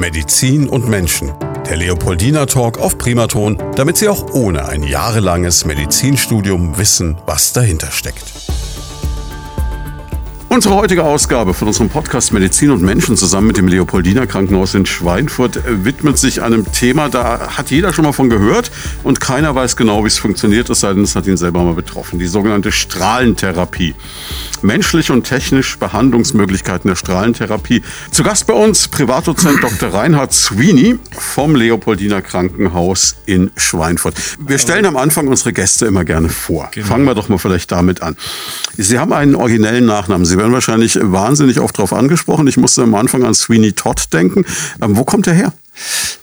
Medizin und Menschen. Der Leopoldina Talk auf Primaton, damit Sie auch ohne ein jahrelanges Medizinstudium wissen, was dahinter steckt. Unsere heutige Ausgabe von unserem Podcast Medizin und Menschen zusammen mit dem Leopoldiner Krankenhaus in Schweinfurt widmet sich einem Thema, da hat jeder schon mal von gehört und keiner weiß genau, wie es funktioniert, es sei denn, es hat ihn selber mal betroffen. Die sogenannte Strahlentherapie. Menschliche und technische Behandlungsmöglichkeiten der Strahlentherapie. Zu Gast bei uns Privatdozent Dr. Reinhard Sweeney vom Leopoldiner Krankenhaus in Schweinfurt. Wir stellen am Anfang unsere Gäste immer gerne vor. Genau. Fangen wir doch mal vielleicht damit an. Sie haben einen originellen Nachnamen. Sie werden wahrscheinlich wahnsinnig oft darauf angesprochen. Ich musste am Anfang an Sweeney Todd denken. Ähm, wo kommt er her?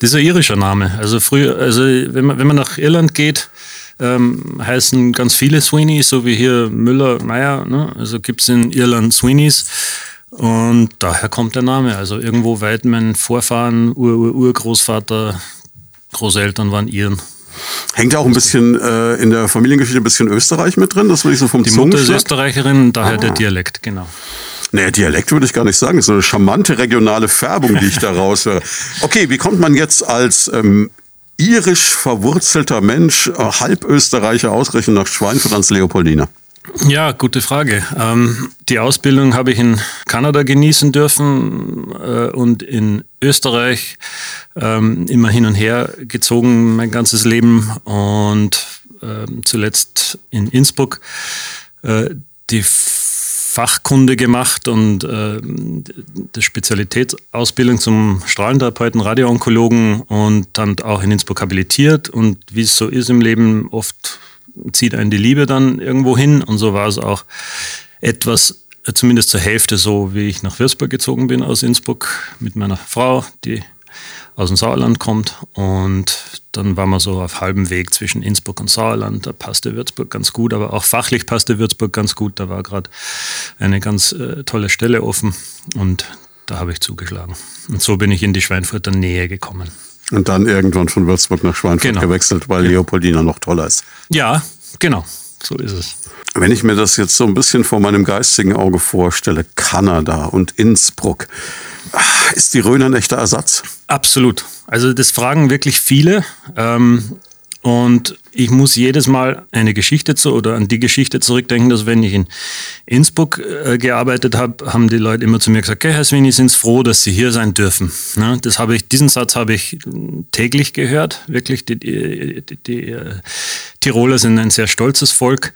Ein irischer Name. Also früher, also wenn man, wenn man nach Irland geht, ähm, heißen ganz viele Sweeneys, so wie hier Müller, Meyer. Ne? Also gibt es in Irland Sweeneys. Und daher kommt der Name. Also irgendwo weit mein Vorfahren, Ur, Ur, Urgroßvater, Großeltern waren Iren. Hängt auch ein bisschen äh, in der Familiengeschichte ein bisschen Österreich mit drin, das würde ich so vom Die Mutter ist Österreicherin, daher ah. der Dialekt, genau. Naja, Dialekt würde ich gar nicht sagen. Das ist eine charmante regionale Färbung, die ich da raushöre. Okay, wie kommt man jetzt als ähm, irisch verwurzelter Mensch, äh, halb Österreicher, ausgerechnet nach Schweinfurt ans Leopoldina? Ja, gute Frage. Ähm, die Ausbildung habe ich in Kanada genießen dürfen äh, und in Österreich ähm, immer hin und her gezogen mein ganzes Leben und äh, zuletzt in Innsbruck äh, die Fachkunde gemacht und äh, die Spezialitätsausbildung zum Strahlentherapeuten, Radioonkologen und dann auch in Innsbruck habilitiert und wie es so ist im Leben, oft zieht einen die Liebe dann irgendwo hin. Und so war es auch etwas, zumindest zur Hälfte so, wie ich nach Würzburg gezogen bin aus Innsbruck mit meiner Frau, die aus dem Sauerland kommt. Und dann waren wir so auf halbem Weg zwischen Innsbruck und Sauerland. Da passte Würzburg ganz gut, aber auch fachlich passte Würzburg ganz gut. Da war gerade eine ganz äh, tolle Stelle offen und da habe ich zugeschlagen. Und so bin ich in die Schweinfurter Nähe gekommen. Und dann irgendwann von Würzburg nach Schweinfurt genau. gewechselt, weil genau. Leopoldina noch toller ist. Ja, genau. So ist es. Wenn ich mir das jetzt so ein bisschen vor meinem geistigen Auge vorstelle, Kanada und Innsbruck, ah, ist die Rhön ein echter Ersatz? Absolut. Also das fragen wirklich viele. Ähm, und ich muss jedes Mal eine Geschichte zu oder an die Geschichte zurückdenken, dass wenn ich in Innsbruck äh, gearbeitet habe, haben die Leute immer zu mir gesagt, okay, Herr Sweeney, sind froh, dass Sie hier sein dürfen. Ne? Das habe ich, diesen Satz habe ich täglich gehört. Wirklich, die, die, die, die äh, Tiroler sind ein sehr stolzes Volk.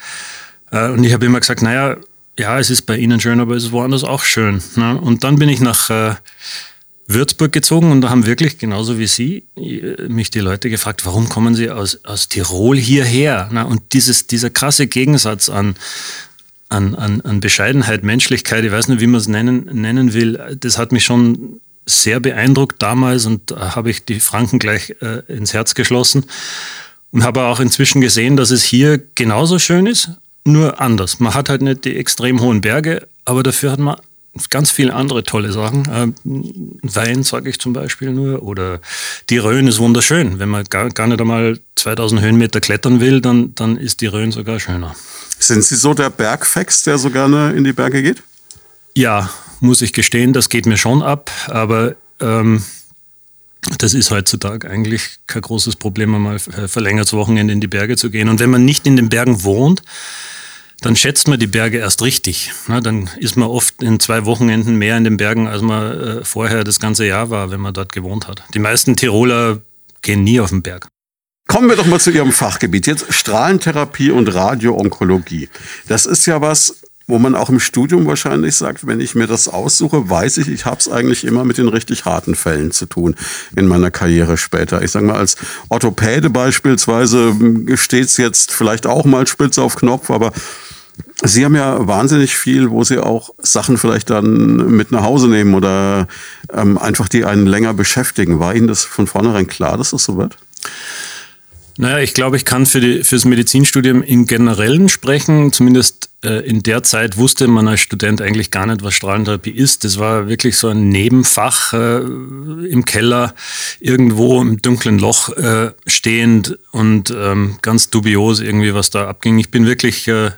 Äh, und ich habe immer gesagt, naja, ja, es ist bei Ihnen schön, aber es ist woanders auch schön. Ne? Und dann bin ich nach äh, Würzburg gezogen und da haben wirklich, genauso wie Sie, mich die Leute gefragt, warum kommen Sie aus, aus Tirol hierher? Na, und dieses, dieser krasse Gegensatz an, an, an, an Bescheidenheit, Menschlichkeit, ich weiß nicht, wie man es nennen, nennen will, das hat mich schon sehr beeindruckt damals und da habe ich die Franken gleich äh, ins Herz geschlossen und habe auch inzwischen gesehen, dass es hier genauso schön ist, nur anders. Man hat halt nicht die extrem hohen Berge, aber dafür hat man ganz viele andere tolle Sachen. Äh, Wein sage ich zum Beispiel nur. Oder die Rhön ist wunderschön. Wenn man gar, gar nicht einmal 2000 Höhenmeter klettern will, dann, dann ist die Rhön sogar schöner. Sind Sie so der Bergfex, der so gerne in die Berge geht? Ja, muss ich gestehen, das geht mir schon ab. Aber ähm, das ist heutzutage eigentlich kein großes Problem, einmal verlängertes Wochenende in die Berge zu gehen. Und wenn man nicht in den Bergen wohnt, dann schätzt man die Berge erst richtig. Na, dann ist man oft in zwei Wochenenden mehr in den Bergen, als man äh, vorher das ganze Jahr war, wenn man dort gewohnt hat. Die meisten Tiroler gehen nie auf den Berg. Kommen wir doch mal zu Ihrem Fachgebiet. Jetzt Strahlentherapie und Radioonkologie. Das ist ja was, wo man auch im Studium wahrscheinlich sagt, wenn ich mir das aussuche, weiß ich, ich habe es eigentlich immer mit den richtig harten Fällen zu tun in meiner Karriere später. Ich sage mal, als Orthopäde beispielsweise steht es jetzt vielleicht auch mal spitz auf Knopf, aber Sie haben ja wahnsinnig viel, wo Sie auch Sachen vielleicht dann mit nach Hause nehmen oder ähm, einfach die einen länger beschäftigen. War Ihnen das von vornherein klar, dass das so wird? Naja, ich glaube, ich kann für, die, für das Medizinstudium im Generellen sprechen. Zumindest äh, in der Zeit wusste man als Student eigentlich gar nicht, was Strahlentherapie ist. Das war wirklich so ein Nebenfach äh, im Keller, irgendwo im dunklen Loch äh, stehend und ähm, ganz dubios irgendwie, was da abging. Ich bin wirklich äh,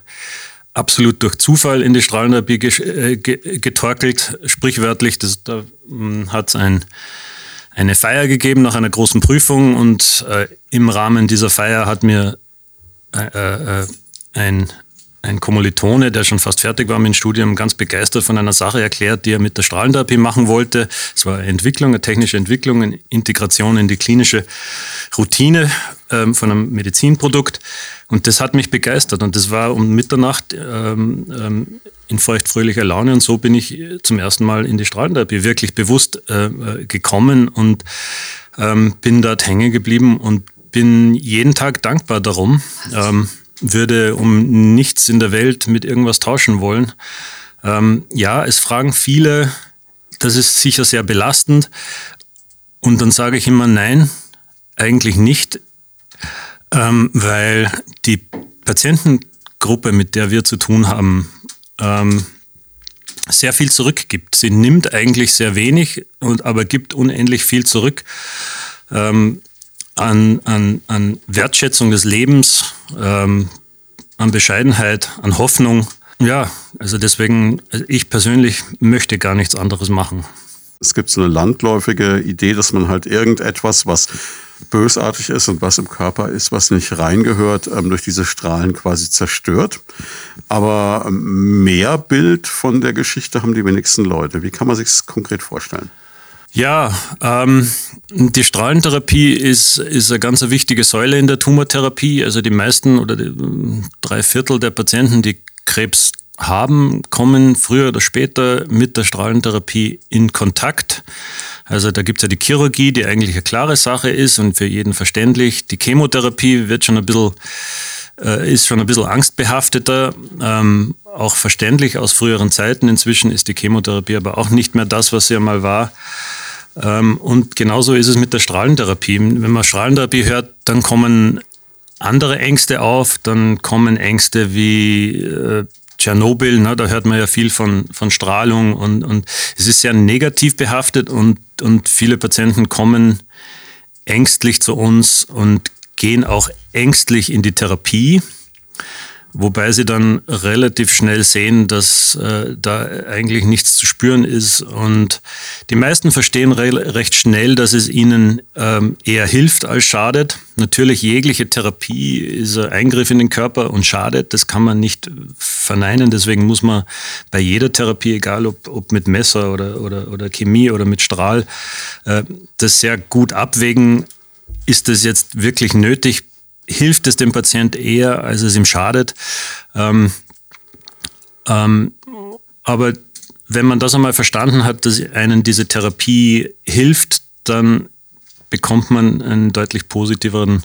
absolut durch Zufall in die Strahlentherapie äh, getorkelt, sprichwörtlich. Das, da hm, hat es ein eine Feier gegeben nach einer großen Prüfung und äh, im Rahmen dieser Feier hat mir äh, äh, ein ein Kommilitone, der schon fast fertig war mit dem Studium, ganz begeistert von einer Sache erklärt, die er mit der Strahlentherapie machen wollte. Es war eine Entwicklung, eine technische Entwicklung, eine Integration in die klinische Routine ähm, von einem Medizinprodukt. Und das hat mich begeistert. Und das war um Mitternacht ähm, ähm, in feuchtfröhlicher Laune. Und so bin ich zum ersten Mal in die Strahlentherapie wirklich bewusst äh, äh gekommen und ähm, bin dort hängen geblieben und bin jeden Tag dankbar darum. Würde um nichts in der Welt mit irgendwas tauschen wollen. Ähm, ja, es fragen viele, das ist sicher sehr belastend. Und dann sage ich immer nein, eigentlich nicht, ähm, weil die Patientengruppe, mit der wir zu tun haben, ähm, sehr viel zurückgibt. Sie nimmt eigentlich sehr wenig, und, aber gibt unendlich viel zurück. Ähm, an, an, an Wertschätzung des Lebens, ähm, an Bescheidenheit, an Hoffnung. Ja, also deswegen, ich persönlich möchte gar nichts anderes machen. Es gibt so eine landläufige Idee, dass man halt irgendetwas, was bösartig ist und was im Körper ist, was nicht reingehört, ähm, durch diese Strahlen quasi zerstört. Aber ähm, mehr Bild von der Geschichte haben die wenigsten Leute. Wie kann man sich das konkret vorstellen? Ja, ähm, die Strahlentherapie ist, ist eine ganz wichtige Säule in der Tumortherapie. Also die meisten oder die, drei Viertel der Patienten, die Krebs haben, kommen früher oder später mit der Strahlentherapie in Kontakt. Also da gibt es ja die Chirurgie, die eigentlich eine klare Sache ist und für jeden verständlich. Die Chemotherapie wird schon ein bisschen äh, ist schon ein bisschen angstbehafteter, ähm, auch verständlich aus früheren Zeiten. Inzwischen ist die Chemotherapie aber auch nicht mehr das, was sie einmal war. Ähm, und genauso ist es mit der Strahlentherapie. Wenn man Strahlentherapie hört, dann kommen andere Ängste auf, dann kommen Ängste wie äh, Tschernobyl, ne, da hört man ja viel von, von Strahlung und, und es ist sehr negativ behaftet und, und viele Patienten kommen ängstlich zu uns und gehen auch ängstlich in die Therapie. Wobei sie dann relativ schnell sehen, dass äh, da eigentlich nichts zu spüren ist. Und die meisten verstehen re recht schnell, dass es ihnen ähm, eher hilft als schadet. Natürlich, jegliche Therapie ist ein Eingriff in den Körper und schadet. Das kann man nicht verneinen. Deswegen muss man bei jeder Therapie, egal ob, ob mit Messer oder, oder, oder Chemie oder mit Strahl, äh, das sehr gut abwägen. Ist das jetzt wirklich nötig? Hilft es dem Patient eher, als es ihm schadet. Ähm, ähm, aber wenn man das einmal verstanden hat, dass einen diese Therapie hilft, dann bekommt man einen deutlich positiveren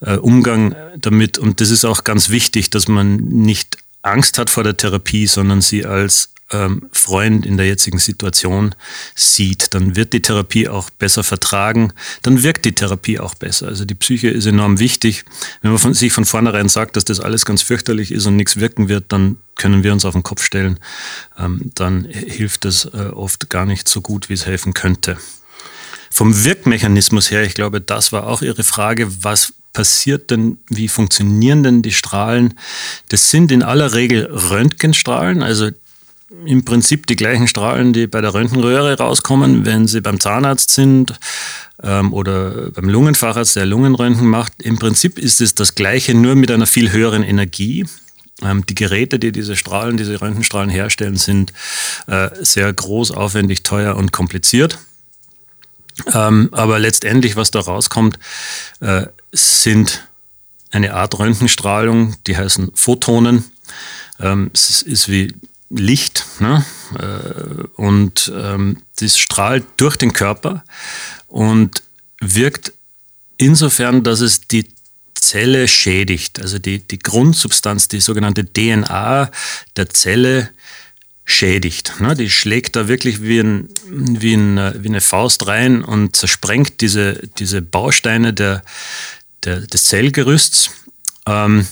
äh, Umgang damit. Und das ist auch ganz wichtig, dass man nicht Angst hat vor der Therapie, sondern sie als ähm, Freund in der jetzigen Situation sieht, dann wird die Therapie auch besser vertragen, dann wirkt die Therapie auch besser. Also die Psyche ist enorm wichtig. Wenn man von, sich von vornherein sagt, dass das alles ganz fürchterlich ist und nichts wirken wird, dann können wir uns auf den Kopf stellen. Ähm, dann hilft das äh, oft gar nicht so gut, wie es helfen könnte. Vom Wirkmechanismus her, ich glaube, das war auch Ihre Frage, was passiert denn, wie funktionieren denn die Strahlen? Das sind in aller Regel Röntgenstrahlen, also im Prinzip die gleichen Strahlen, die bei der Röntgenröhre rauskommen, wenn sie beim Zahnarzt sind ähm, oder beim Lungenfacharzt, der Lungenröntgen macht. Im Prinzip ist es das Gleiche, nur mit einer viel höheren Energie. Ähm, die Geräte, die diese Strahlen, diese Röntgenstrahlen herstellen, sind äh, sehr groß, aufwendig, teuer und kompliziert. Ähm, aber letztendlich, was da rauskommt, äh, sind eine Art Röntgenstrahlung, die heißen Photonen. Ähm, es ist wie Licht ne? Äh, und ähm, das strahlt durch den Körper und wirkt insofern, dass es die Zelle schädigt, also die, die Grundsubstanz, die sogenannte DNA der Zelle schädigt. Ne? Die schlägt da wirklich wie, ein, wie, ein, wie eine Faust rein und zersprengt diese, diese Bausteine der, der, des Zellgerüsts. Ähm,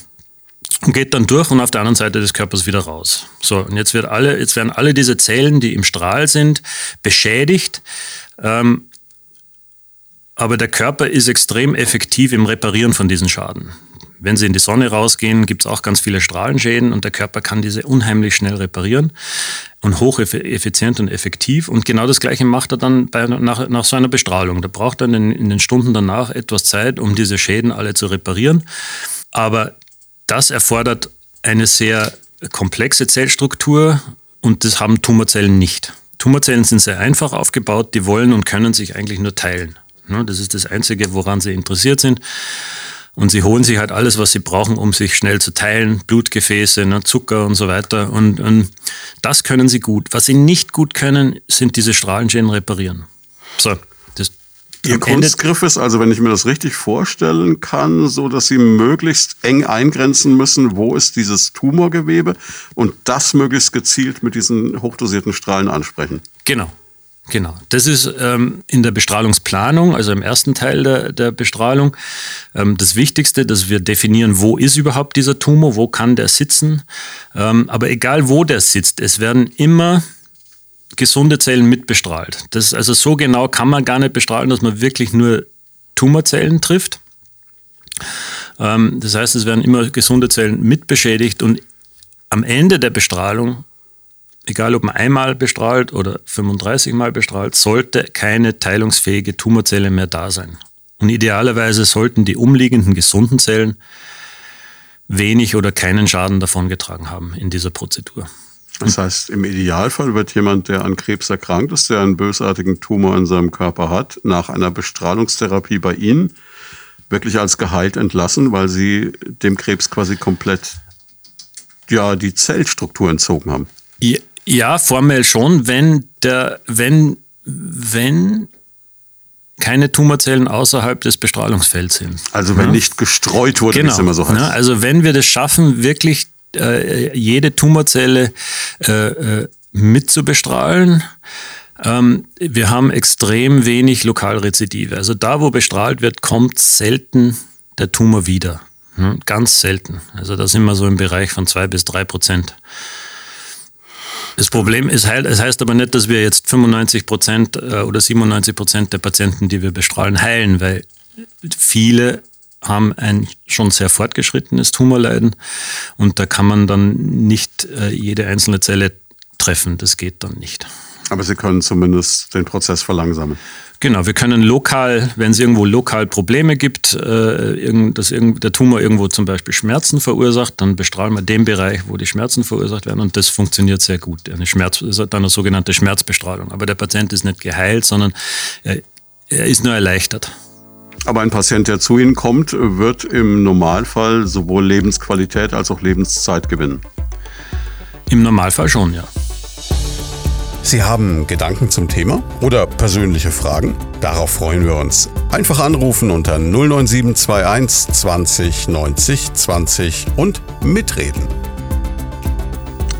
und geht dann durch und auf der anderen Seite des Körpers wieder raus. So, und jetzt, wird alle, jetzt werden alle diese Zellen, die im Strahl sind, beschädigt. Ähm, aber der Körper ist extrem effektiv im Reparieren von diesen Schaden. wenn sie in die Sonne rausgehen, gibt es auch ganz viele Strahlenschäden und der Körper kann diese unheimlich schnell reparieren und hocheffizient und effektiv. Und genau das Gleiche macht er dann bei, nach, nach so einer Bestrahlung. Da braucht er in, in den Stunden danach etwas Zeit, um diese Schäden alle zu reparieren. Aber das erfordert eine sehr komplexe Zellstruktur und das haben Tumorzellen nicht. Tumorzellen sind sehr einfach aufgebaut, die wollen und können sich eigentlich nur teilen. Das ist das Einzige, woran sie interessiert sind. Und sie holen sich halt alles, was sie brauchen, um sich schnell zu teilen. Blutgefäße, ne, Zucker und so weiter. Und, und, das können sie gut. Was sie nicht gut können, sind diese Strahlenschäden reparieren. So, Ihr Kunstgriff ist also, wenn ich mir das richtig vorstellen kann, so dass Sie möglichst eng eingrenzen müssen, wo ist dieses Tumorgewebe und das möglichst gezielt mit diesen hochdosierten Strahlen ansprechen. Genau. Genau, das ist ähm, in der Bestrahlungsplanung, also im ersten Teil der, der Bestrahlung, ähm, das Wichtigste, dass wir definieren, wo ist überhaupt dieser Tumor, wo kann der sitzen. Ähm, aber egal wo der sitzt, es werden immer gesunde Zellen mitbestrahlt. Das, also so genau kann man gar nicht bestrahlen, dass man wirklich nur Tumorzellen trifft. Ähm, das heißt, es werden immer gesunde Zellen mitbeschädigt und am Ende der Bestrahlung egal ob man einmal bestrahlt oder 35 Mal bestrahlt, sollte keine teilungsfähige Tumorzelle mehr da sein. Und idealerweise sollten die umliegenden gesunden Zellen wenig oder keinen Schaden davongetragen haben in dieser Prozedur. Das heißt, im Idealfall wird jemand, der an Krebs erkrankt ist, der einen bösartigen Tumor in seinem Körper hat, nach einer Bestrahlungstherapie bei Ihnen wirklich als geheilt entlassen, weil Sie dem Krebs quasi komplett ja, die Zellstruktur entzogen haben. Ja, formell schon, wenn der, wenn, wenn keine Tumorzellen außerhalb des Bestrahlungsfelds sind. Also wenn ja. nicht gestreut wurde, genau. wie es immer so heißt. Ja, also wenn wir das schaffen, wirklich äh, jede Tumorzelle äh, äh, mitzubestrahlen, ähm, wir haben extrem wenig Lokalrezidive. Also da, wo bestrahlt wird, kommt selten der Tumor wieder. Hm, ganz selten. Also da sind wir so im Bereich von zwei bis drei Prozent. Das Problem ist halt, es heißt aber nicht, dass wir jetzt 95 Prozent äh, oder 97 Prozent der Patienten, die wir bestrahlen, heilen, weil viele haben ein schon sehr fortgeschrittenes Tumorleiden und da kann man dann nicht äh, jede einzelne Zelle treffen. Das geht dann nicht. Aber Sie können zumindest den Prozess verlangsamen. Genau, wir können lokal, wenn es irgendwo lokal Probleme gibt, äh, dass der Tumor irgendwo zum Beispiel Schmerzen verursacht, dann bestrahlen wir den Bereich, wo die Schmerzen verursacht werden und das funktioniert sehr gut. Eine Schmerz ist dann eine sogenannte Schmerzbestrahlung. Aber der Patient ist nicht geheilt, sondern er, er ist nur erleichtert. Aber ein Patient, der zu Ihnen kommt, wird im Normalfall sowohl Lebensqualität als auch Lebenszeit gewinnen. Im Normalfall schon, ja. Sie haben Gedanken zum Thema oder persönliche Fragen? Darauf freuen wir uns. Einfach anrufen unter 09721 20 90 20 und mitreden.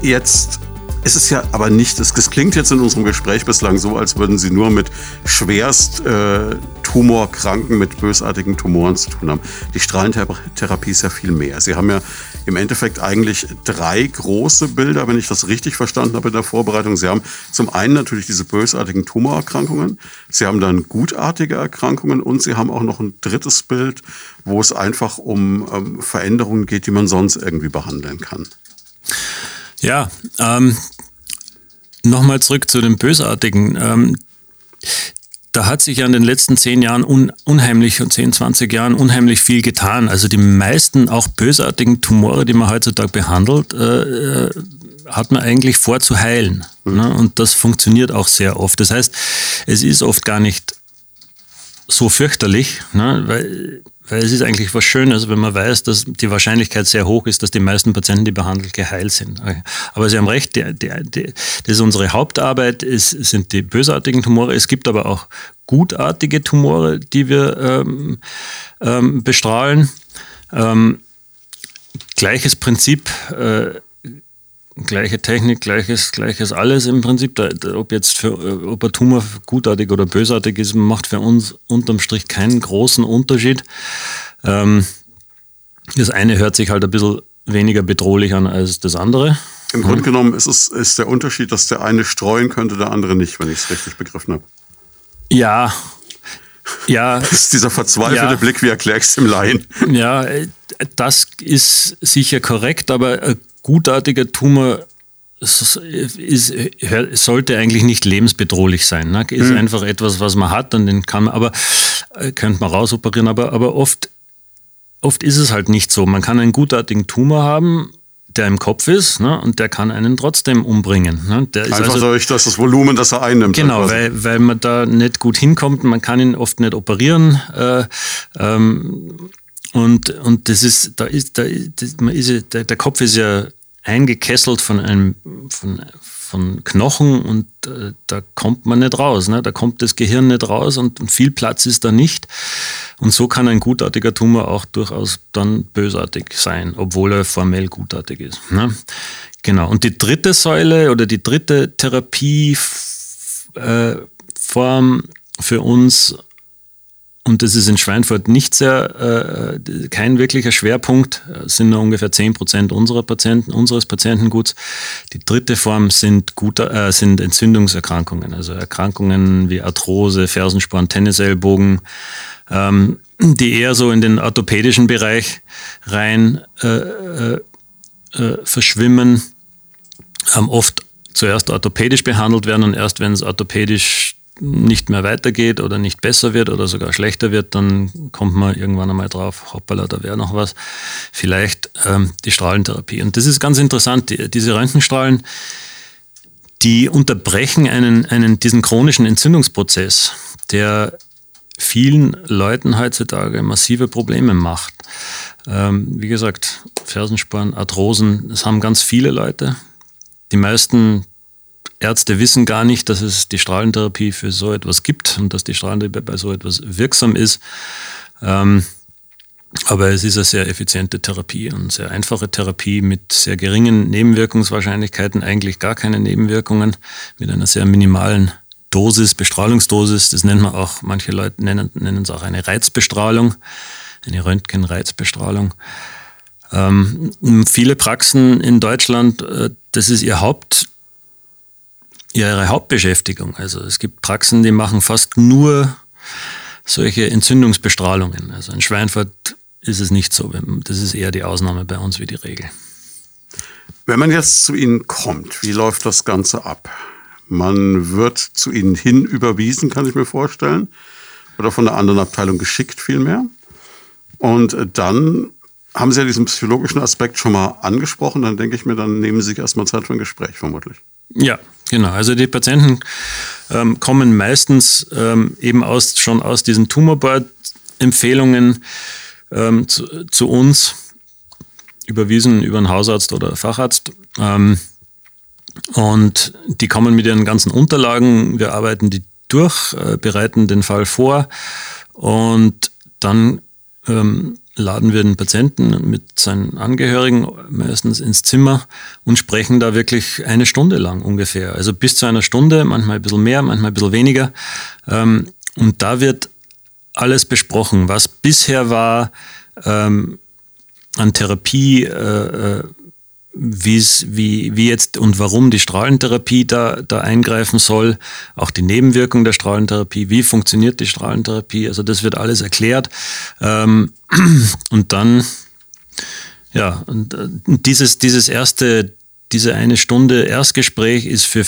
Jetzt ist es ja aber nicht, es, klingt jetzt in unserem Gespräch bislang so, als würden Sie nur mit schwerst äh, Tumorkranken, mit bösartigen Tumoren zu tun haben. Die Strahlentherapie ist ja viel mehr. Sie haben ja im Endeffekt eigentlich drei große Bilder, wenn ich das richtig verstanden habe in der Vorbereitung. Sie haben zum einen natürlich diese bösartigen Tumorerkrankungen, Sie haben dann gutartige Erkrankungen und Sie haben auch noch ein drittes Bild, wo es einfach um ähm, Veränderungen geht, die man sonst irgendwie behandeln kann. Ja, ähm, nochmal zurück zu den Bösartigen. Ähm, da hat sich ja in den letzten zehn Jahren un, unheimlich und zehn, zwanzig Jahren unheimlich viel getan. Also die meisten auch bösartigen Tumore, die man heutzutage behandelt, äh, äh hat man eigentlich vor zu heilen. Mhm. Ne? Und das funktioniert auch sehr oft. Das heißt, es ist oft gar nicht so fürchterlich, ne? weil weil es ist eigentlich was Schönes, wenn man weiß, dass die Wahrscheinlichkeit sehr hoch ist, dass die meisten Patienten, die behandelt, geheilt sind. Aber Sie haben recht, die, die, die, das ist unsere Hauptarbeit, es sind die bösartigen Tumore. Es gibt aber auch gutartige Tumore, die wir ähm, ähm, bestrahlen. Ähm, gleiches Prinzip. Äh, gleiche Technik, gleiches, gleiches alles im Prinzip. Da, ob jetzt für, ob ein Tumor gutartig oder bösartig ist, macht für uns unterm Strich keinen großen Unterschied. Ähm, das eine hört sich halt ein bisschen weniger bedrohlich an als das andere. Im Grunde genommen ist, es, ist der Unterschied, dass der eine streuen könnte, der andere nicht, wenn ich es richtig begriffen habe. Ja, Ja. Das ist dieser verzweifelte ja, Blick, wie erkläre ich es dem Laien? Ja, das ist sicher korrekt, aber ein gutartiger Tumor ist, sollte eigentlich nicht lebensbedrohlich sein. Ne? Ist mhm. einfach etwas, was man hat und den kann man, aber äh, könnte man rausoperieren, aber, aber oft, oft ist es halt nicht so. Man kann einen gutartigen Tumor haben, der im Kopf ist ne, und der kann einen trotzdem umbringen. Ne. Der Einfach also, durch das, das Volumen, das er einnimmt. Genau, weil, weil man da nicht gut hinkommt. Man kann ihn oft nicht operieren. Äh, ähm, und, und das ist, da ist, da ist, man ist, der, der Kopf ist ja eingekesselt von einem, von, von Knochen und äh, da kommt man nicht raus. Ne? Da kommt das Gehirn nicht raus und, und, viel Platz ist da nicht. Und so kann ein gutartiger Tumor auch durchaus dann bösartig sein, obwohl er formell gutartig ist. Ne? Genau. Und die dritte Säule oder die dritte Therapieform äh, für uns und das ist in Schweinfurt nicht sehr, äh, kein wirklicher Schwerpunkt, das sind nur ungefähr 10 Prozent unserer Patienten, unseres Patientenguts. Die dritte Form sind, gute, äh, sind Entzündungserkrankungen, also Erkrankungen wie Arthrose, Fersensporn, Tennisellbogen, ähm, die eher so in den orthopädischen Bereich rein äh, äh, äh verschwimmen, ähm, oft zuerst orthopädisch behandelt werden und erst wenn es orthopädisch nicht mehr weitergeht oder nicht besser wird oder sogar schlechter wird, dann kommt man irgendwann einmal drauf, hoppala, da wäre noch was. Vielleicht ähm, die Strahlentherapie. Und das ist ganz interessant, die, diese Röntgenstrahlen, die unterbrechen einen, einen, diesen chronischen Entzündungsprozess, der vielen Leuten heutzutage massive Probleme macht. Ähm, wie gesagt, Fersensporn, Arthrosen, das haben ganz viele Leute. Die meisten Ärzte wissen gar nicht, dass es die Strahlentherapie für so etwas gibt und dass die Strahlentherapie bei so etwas wirksam ist. Ähm, aber es ist eine sehr effiziente Therapie und sehr einfache Therapie mit sehr geringen Nebenwirkungswahrscheinlichkeiten, eigentlich gar keine Nebenwirkungen, mit einer sehr minimalen Dosis, Bestrahlungsdosis. Das nennt man auch, manche Leute nennen, nennen es auch eine Reizbestrahlung, eine Röntgenreizbestrahlung. Ähm, viele Praxen in Deutschland, äh, das ist ihr Haupt ihre Hauptbeschäftigung. Also es gibt Praxen, die machen fast nur solche Entzündungsbestrahlungen. Also in Schweinfurt ist es nicht so. Das ist eher die Ausnahme bei uns wie die Regel. Wenn man jetzt zu Ihnen kommt, wie läuft das Ganze ab? Man wird zu Ihnen hin überwiesen, kann ich mir vorstellen, oder von der anderen Abteilung geschickt vielmehr. Und dann haben Sie ja diesen psychologischen Aspekt schon mal angesprochen. Dann denke ich mir, dann nehmen Sie sich erstmal Zeit für ein Gespräch, vermutlich. Ja, genau. Also die Patienten ähm, kommen meistens ähm, eben aus, schon aus diesen Tumorboard-Empfehlungen ähm, zu, zu, uns, überwiesen über einen Hausarzt oder Facharzt. Ähm, und die kommen mit ihren ganzen Unterlagen. Wir arbeiten die durch, äh, bereiten den Fall vor und dann ähm, laden wir den Patienten mit seinen Angehörigen meistens ins Zimmer und sprechen da wirklich eine Stunde lang ungefähr. Also bis zu einer Stunde, manchmal ein bisschen mehr, manchmal ein bisschen weniger. Ähm, und da wird alles besprochen, was bisher war ähm, an Therapie, äh, äh wie, wie jetzt und warum die Strahlentherapie da, da eingreifen soll, auch die Nebenwirkung der Strahlentherapie, wie funktioniert die Strahlentherapie, also das wird alles erklärt. Ähm, und dann, ja, und äh, dieses, dieses erste, diese eine Stunde Erstgespräch ist für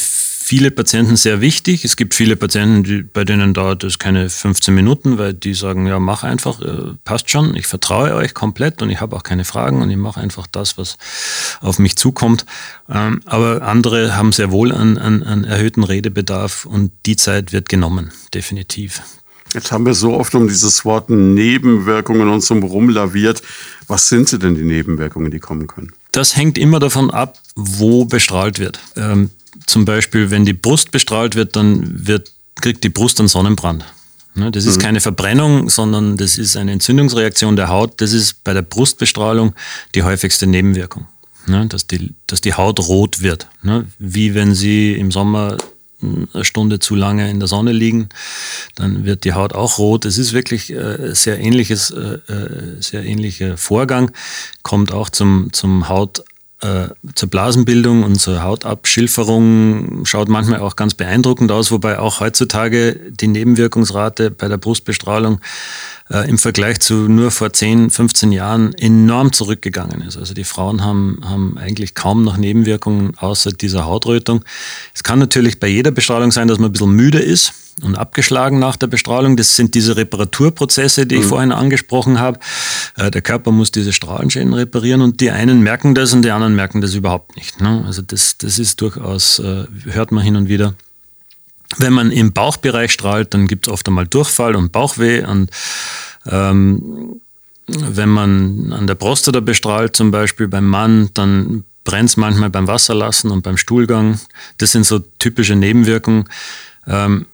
viele Patienten sehr wichtig. Es gibt viele Patienten, die, bei denen dauert es keine 15 Minuten, weil die sagen, ja, mach einfach, äh, passt schon, ich vertraue euch komplett und ich habe auch keine Fragen und ich mache einfach das, was auf mich zukommt. Ähm, aber andere haben sehr wohl einen, einen, einen erhöhten Redebedarf und die Zeit wird genommen, definitiv. Jetzt haben wir so oft um dieses Wort Nebenwirkungen uns so rumlaviert. Was sind sie denn, die Nebenwirkungen, die kommen können? Das hängt immer davon ab, wo bestrahlt wird. Ähm, zum Beispiel, wenn die Brust bestrahlt wird, dann wird, kriegt die Brust einen Sonnenbrand. Ne, das ist mhm. keine Verbrennung, sondern das ist eine Entzündungsreaktion der Haut. Das ist bei der Brustbestrahlung die häufigste Nebenwirkung. Ne, dass, die, dass die Haut rot wird. Ne, wie wenn Sie im Sommer eine Stunde zu lange in der Sonne liegen, dann wird die Haut auch rot. Es ist wirklich äh, sehr ähnliches, äh, äh sehr ähnlicher Vorgang, kommt auch zum, zum Haut äh, zur Blasenbildung und zur Hautabschilferung schaut manchmal auch ganz beeindruckend aus, wobei auch heutzutage die Nebenwirkungsrate bei der Brustbestrahlung äh, im Vergleich zu nur vor 10, 15 Jahren enorm zurückgegangen ist. Also die Frauen haben, haben eigentlich kaum noch Nebenwirkungen außer dieser Hautrötung. Es kann natürlich bei jeder Bestrahlung sein, dass man ein bisschen müde ist und abgeschlagen nach der Bestrahlung. Das sind diese Reparaturprozesse, die ich mhm. vorhin angesprochen habe. Äh, der Körper muss diese Strahlenschäden reparieren und die einen merken das und die anderen merken das überhaupt nicht. Ne? Also das, das ist durchaus, äh, hört man hin und wieder. Wenn man im Bauchbereich strahlt, dann gibt es oft einmal Durchfall und Bauchweh. Und ähm, wenn man an der Prostata bestrahlt, zum Beispiel beim Mann, dann brennt es manchmal beim Wasserlassen und beim Stuhlgang. Das sind so typische Nebenwirkungen. Ähm,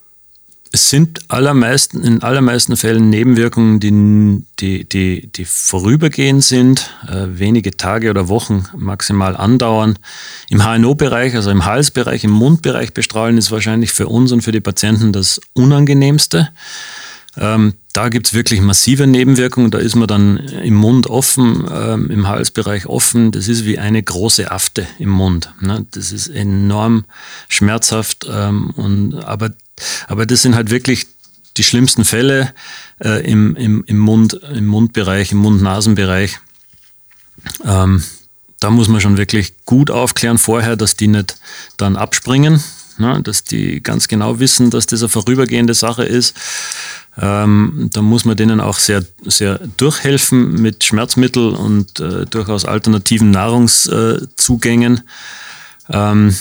es sind allermeisten, in allermeisten Fällen Nebenwirkungen, die, die, die, die vorübergehend sind, äh, wenige Tage oder Wochen maximal andauern. Im HNO-Bereich, also im Halsbereich, im Mundbereich bestrahlen, ist wahrscheinlich für uns und für die Patienten das Unangenehmste. Ähm, da gibt es wirklich massive Nebenwirkungen. Da ist man dann im Mund offen, ähm, im Halsbereich offen. Das ist wie eine große Afte im Mund. Ne? Das ist enorm schmerzhaft. Ähm, und, aber aber das sind halt wirklich die schlimmsten Fälle äh, im, im, im, Mund, im Mundbereich, im Mund-Nasen-Bereich. Ähm, da muss man schon wirklich gut aufklären vorher, dass die nicht dann abspringen, ne? dass die ganz genau wissen, dass das eine vorübergehende Sache ist. Ähm, da muss man denen auch sehr, sehr durchhelfen mit Schmerzmitteln und äh, durchaus alternativen Nahrungszugängen. Ähm,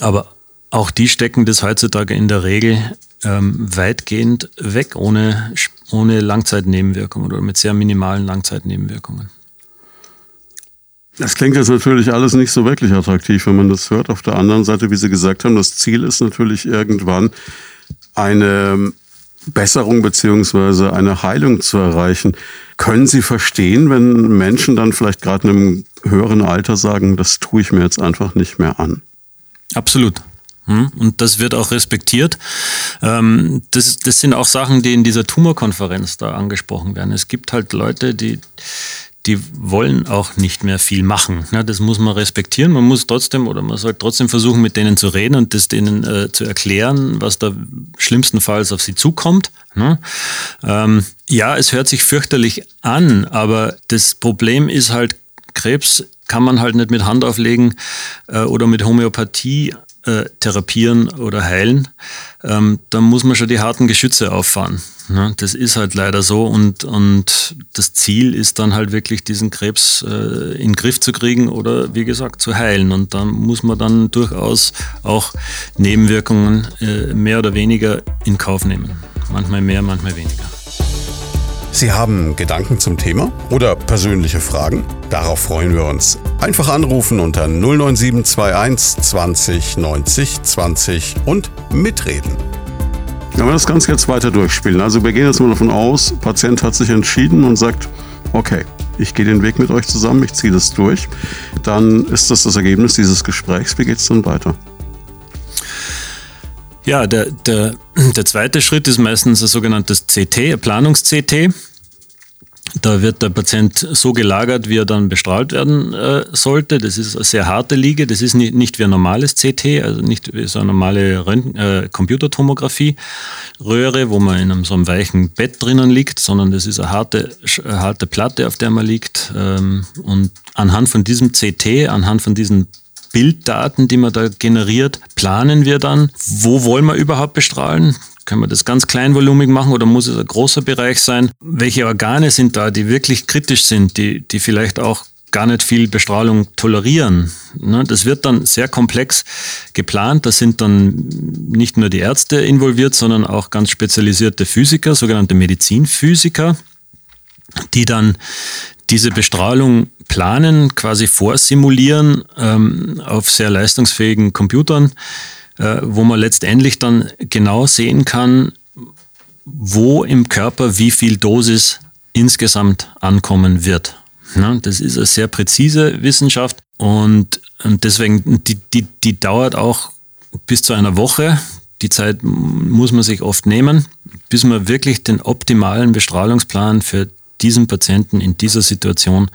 aber auch die stecken das heutzutage in der Regel ähm, weitgehend weg, ohne, ohne Langzeitnebenwirkungen oder mit sehr minimalen Langzeitnebenwirkungen. Das klingt jetzt natürlich alles nicht so wirklich attraktiv, wenn man das hört. Auf der anderen Seite, wie Sie gesagt haben, das Ziel ist natürlich irgendwann eine Besserung beziehungsweise eine Heilung zu erreichen. Können Sie verstehen, wenn Menschen dann vielleicht gerade in einem höheren Alter sagen, das tue ich mir jetzt einfach nicht mehr an? Absolut. Hm? Und das wird auch respektiert. Ähm, das, das sind auch Sachen, die in dieser Tumorkonferenz da angesprochen werden. Es gibt halt Leute, die, die wollen auch nicht mehr viel machen. das muss man respektieren. Man muss trotzdem oder man sollte trotzdem versuchen, mit denen zu reden und das denen äh, zu erklären, was da schlimmstenfalls auf sie zukommt. Ähm, ja, es hört sich fürchterlich an, aber das Problem ist halt, Krebs kann man halt nicht mit Hand auflegen äh, oder mit Homöopathie äh, therapieren oder heilen, ähm, dann muss man schon die harten Geschütze auffahren. Ne? Das ist halt leider so und, und das Ziel ist dann halt wirklich diesen Krebs äh, in den Griff zu kriegen oder wie gesagt zu heilen. Und dann muss man dann durchaus auch Nebenwirkungen äh, mehr oder weniger in Kauf nehmen. Manchmal mehr, manchmal weniger. Sie haben Gedanken zum Thema oder persönliche Fragen? Darauf freuen wir uns. Einfach anrufen unter 09721 20 90 20 und mitreden. Wenn wir das Ganze jetzt weiter durchspielen, also wir gehen jetzt mal davon aus, Patient hat sich entschieden und sagt, okay, ich gehe den Weg mit euch zusammen, ich ziehe das durch, dann ist das das Ergebnis dieses Gesprächs. Wie geht es dann weiter? Ja, der, der, der zweite Schritt ist meistens ein sogenanntes CT, Planungs-CT. Da wird der Patient so gelagert, wie er dann bestrahlt werden äh, sollte. Das ist eine sehr harte Liege. Das ist nicht, nicht wie ein normales CT, also nicht wie so eine normale Röntgen, äh, Computertomographie-Röhre, wo man in einem so einem weichen Bett drinnen liegt, sondern das ist eine harte, harte Platte, auf der man liegt. Ähm, und anhand von diesem CT, anhand von diesen Bilddaten, die man da generiert, planen wir dann, wo wollen wir überhaupt bestrahlen? Können wir das ganz kleinvolumig machen oder muss es ein großer Bereich sein? Welche Organe sind da, die wirklich kritisch sind, die, die vielleicht auch gar nicht viel Bestrahlung tolerieren. Ne, das wird dann sehr komplex geplant. Da sind dann nicht nur die Ärzte involviert, sondern auch ganz spezialisierte Physiker, sogenannte Medizinphysiker, die dann diese Bestrahlung planen, quasi vorsimulieren ähm, auf sehr leistungsfähigen Computern, äh, wo man letztendlich dann genau sehen kann, wo im Körper wie viel Dosis insgesamt ankommen wird. Ja, das ist eine sehr präzise Wissenschaft und, und deswegen, die, die, die dauert auch bis zu einer Woche. Die Zeit muss man sich oft nehmen, bis man wirklich den optimalen Bestrahlungsplan für diesen Patienten in dieser Situation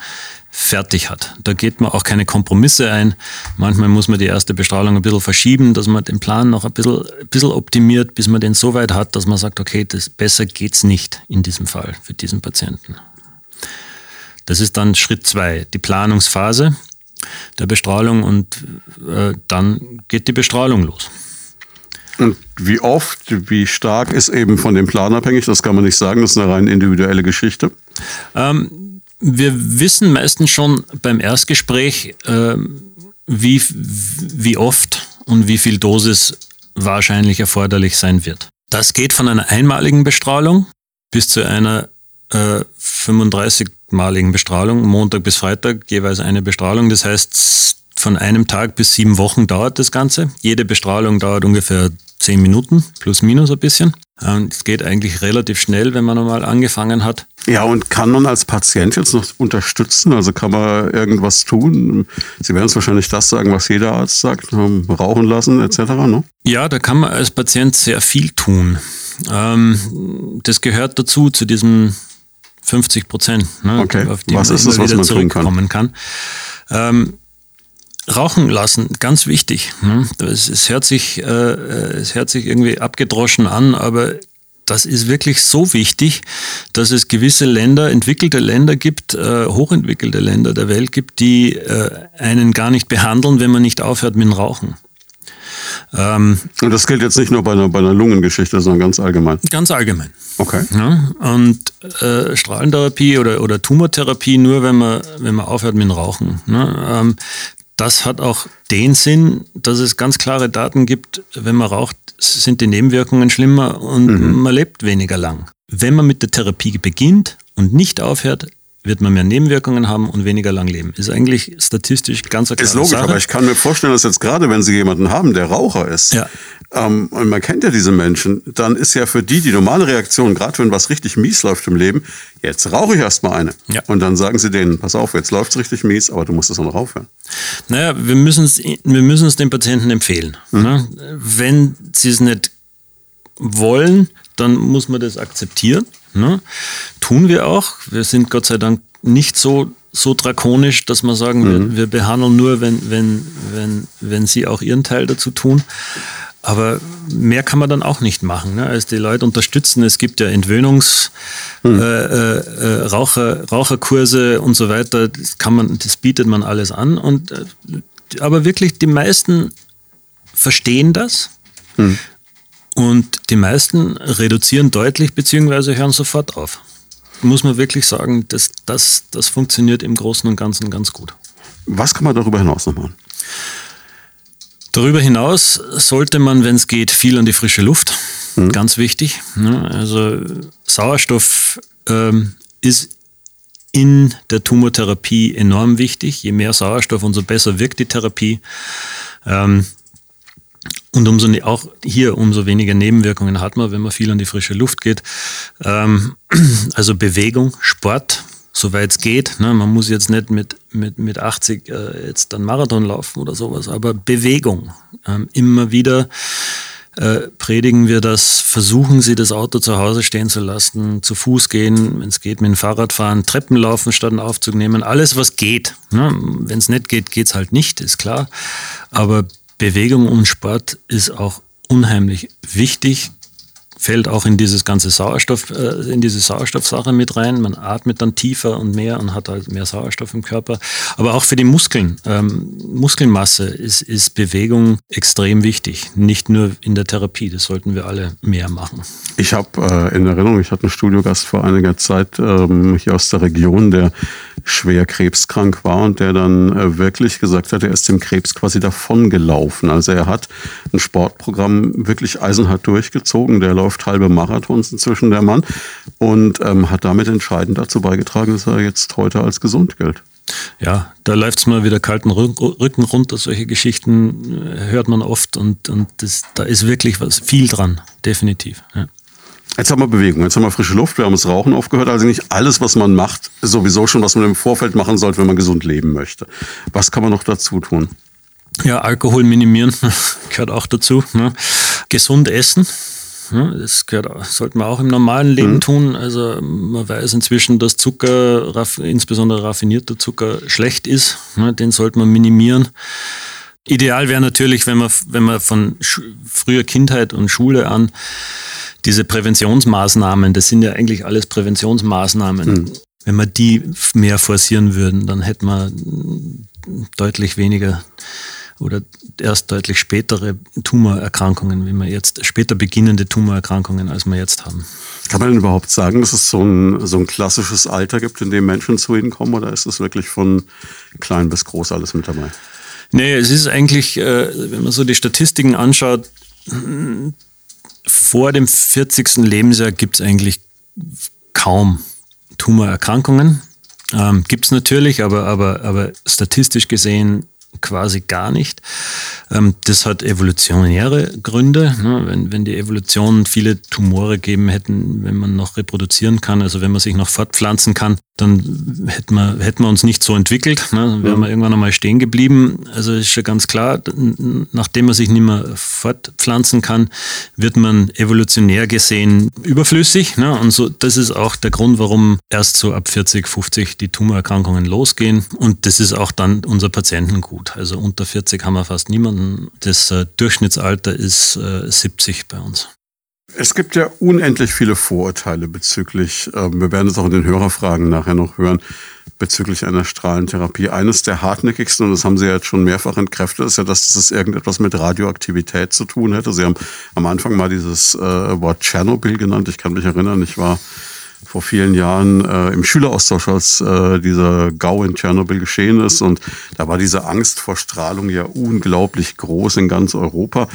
fertig hat. Da geht man auch keine Kompromisse ein. Manchmal muss man die erste Bestrahlung ein bisschen verschieben, dass man den Plan noch ein bisschen, ein bisschen optimiert, bis man den so weit hat, dass man sagt, okay, das besser geht's nicht in diesem Fall für diesen Patienten. Das ist dann Schritt zwei, die Planungsphase der Bestrahlung und äh, dann geht die Bestrahlung los. Und wie oft, wie stark ist eben von dem Plan abhängig? Das kann man nicht sagen, das ist eine rein individuelle Geschichte. Ähm, wir wissen meistens schon beim Erstgespräch, äh, wie, wie oft und wie viel Dosis wahrscheinlich erforderlich sein wird. Das geht von einer einmaligen Bestrahlung bis zu einer äh, 35-maligen Bestrahlung, Montag bis Freitag jeweils eine Bestrahlung. Das heißt, von einem Tag bis sieben Wochen dauert das Ganze. Jede Bestrahlung dauert ungefähr zehn Minuten, plus minus ein bisschen. Es geht eigentlich relativ schnell, wenn man einmal angefangen hat. Ja, und kann man als Patient jetzt noch unterstützen? Also kann man irgendwas tun? Sie werden es wahrscheinlich das sagen, was jeder Arzt sagt, ähm, rauchen lassen etc. Ne? Ja, da kann man als Patient sehr viel tun. Ähm, das gehört dazu, zu diesem 50 Prozent, ne, okay. auf die was man ist das, was man zurückkommen kann. kann. Ähm, Rauchen lassen, ganz wichtig. Es, es, hört sich, äh, es hört sich irgendwie abgedroschen an, aber das ist wirklich so wichtig, dass es gewisse Länder, entwickelte Länder gibt, äh, hochentwickelte Länder der Welt gibt, die äh, einen gar nicht behandeln, wenn man nicht aufhört mit dem Rauchen. Ähm, und das gilt jetzt nicht nur bei einer, bei einer Lungengeschichte, sondern ganz allgemein. Ganz allgemein. Okay. Ja, und äh, Strahlentherapie oder, oder Tumortherapie nur, wenn man, wenn man aufhört mit dem Rauchen. Ne? Ähm, das hat auch den Sinn, dass es ganz klare Daten gibt, wenn man raucht, sind die Nebenwirkungen schlimmer und mhm. man lebt weniger lang. Wenn man mit der Therapie beginnt und nicht aufhört, wird man mehr Nebenwirkungen haben und weniger lang leben. Ist eigentlich statistisch ganz eine Ist logisch, Sache. aber ich kann mir vorstellen, dass jetzt gerade, wenn Sie jemanden haben, der Raucher ist, ja. ähm, und man kennt ja diese Menschen, dann ist ja für die die normale Reaktion, gerade wenn was richtig mies läuft im Leben, jetzt rauche ich erstmal eine. Ja. Und dann sagen Sie denen, pass auf, jetzt läuft es richtig mies, aber du musst es auch noch aufhören. Naja, wir müssen es wir den Patienten empfehlen. Mhm. Ne? Wenn sie es nicht wollen, dann muss man das akzeptieren. Ne? Tun wir auch. Wir sind Gott sei Dank nicht so, so drakonisch, dass wir sagen, mhm. wir, wir, behandeln nur, wenn, wenn, wenn, wenn sie auch ihren Teil dazu tun. Aber mehr kann man dann auch nicht machen, ne? als die Leute unterstützen. Es gibt ja Entwöhnungs, mhm. äh, äh, Raucher, Raucherkurse und so weiter. Das kann man, das bietet man alles an. Und äh, aber wirklich die meisten verstehen das. Mhm. Und die meisten reduzieren deutlich bzw. hören sofort auf. Muss man wirklich sagen, das, das, das funktioniert im Großen und Ganzen ganz gut. Was kann man darüber hinaus noch machen? Darüber hinaus sollte man, wenn es geht, viel an die frische Luft. Mhm. Ganz wichtig. Ne? Also Sauerstoff ähm, ist in der Tumortherapie enorm wichtig. Je mehr Sauerstoff, umso besser wirkt die Therapie. Ähm, und umso ne, auch hier umso weniger Nebenwirkungen hat man, wenn man viel an die frische Luft geht. Ähm, also Bewegung, Sport, soweit es geht. Ne? Man muss jetzt nicht mit, mit, mit 80 äh, jetzt dann Marathon laufen oder sowas, aber Bewegung. Ähm, immer wieder äh, predigen wir das, versuchen Sie das Auto zu Hause stehen zu lassen, zu Fuß gehen, wenn es geht, mit dem Fahrrad fahren, Treppen laufen statt einen Aufzug nehmen, alles was geht. Ne? Wenn es nicht geht, geht es halt nicht, ist klar. Aber Bewegung und Sport ist auch unheimlich wichtig fällt auch in dieses ganze Sauerstoff, äh, in diese Sauerstoffsache mit rein. Man atmet dann tiefer und mehr und hat halt mehr Sauerstoff im Körper. Aber auch für die Muskeln, ähm, Muskelmasse ist, ist Bewegung extrem wichtig. Nicht nur in der Therapie, das sollten wir alle mehr machen. Ich habe äh, in Erinnerung, ich hatte einen Studiogast vor einiger Zeit ähm, hier aus der Region, der schwer krebskrank war und der dann äh, wirklich gesagt hat, er ist dem Krebs quasi davongelaufen. Also er hat ein Sportprogramm wirklich eisenhart durchgezogen. Der halbe Marathons inzwischen, der Mann, und ähm, hat damit entscheidend dazu beigetragen, dass er jetzt heute als gesund gilt. Ja, da läuft es mal wieder kalten Rücken runter. Solche Geschichten äh, hört man oft und, und das, da ist wirklich was viel dran, definitiv. Ja. Jetzt haben wir Bewegung, jetzt haben wir frische Luft, wir haben das Rauchen aufgehört. Also nicht alles, was man macht, ist sowieso schon, was man im Vorfeld machen sollte, wenn man gesund leben möchte. Was kann man noch dazu tun? Ja, Alkohol minimieren gehört auch dazu. Ne? Gesund essen. Das gehört, sollte man auch im normalen Leben mhm. tun. Also man weiß inzwischen, dass Zucker, insbesondere raffinierter Zucker, schlecht ist. Den sollte man minimieren. Ideal wäre natürlich, wenn man, wenn man von früher Kindheit und Schule an diese Präventionsmaßnahmen, das sind ja eigentlich alles Präventionsmaßnahmen, mhm. wenn wir die mehr forcieren würden, dann hätten wir deutlich weniger oder erst deutlich spätere Tumorerkrankungen, wie wir jetzt, später beginnende Tumorerkrankungen, als wir jetzt haben. Kann man denn überhaupt sagen, dass es so ein, so ein klassisches Alter gibt, in dem Menschen zu Ihnen kommen, oder ist es wirklich von klein bis groß alles mit dabei? Nee, es ist eigentlich, äh, wenn man so die Statistiken anschaut, vor dem 40. Lebensjahr gibt es eigentlich kaum Tumorerkrankungen. Ähm, gibt es natürlich, aber, aber, aber statistisch gesehen quasi gar nicht. Ähm, das hat evolutionäre Gründe. Ne? Wenn, wenn die Evolution viele Tumore geben hätten, wenn man noch reproduzieren kann, also wenn man sich noch fortpflanzen kann, dann hätten wir, hätten wir uns nicht so entwickelt. Ne? Dann wären wir irgendwann einmal stehen geblieben. Also ist schon ganz klar, nachdem man sich nicht mehr fortpflanzen kann, wird man evolutionär gesehen überflüssig. Ne? Und so, das ist auch der Grund, warum erst so ab 40, 50 die Tumorerkrankungen losgehen. Und das ist auch dann unser Patientengut. Also unter 40 haben wir fast niemanden. Das äh, Durchschnittsalter ist äh, 70 bei uns. Es gibt ja unendlich viele Vorurteile bezüglich, äh, wir werden es auch in den Hörerfragen nachher noch hören, bezüglich einer Strahlentherapie. Eines der hartnäckigsten, und das haben Sie jetzt schon mehrfach entkräftet, ist ja, dass das irgendetwas mit Radioaktivität zu tun hätte. Sie haben am Anfang mal dieses äh, Wort Tschernobyl genannt. Ich kann mich erinnern, ich war vor vielen Jahren äh, im Schüleraustausch, als äh, dieser GAU in Tschernobyl geschehen ist. Und da war diese Angst vor Strahlung ja unglaublich groß in ganz Europa.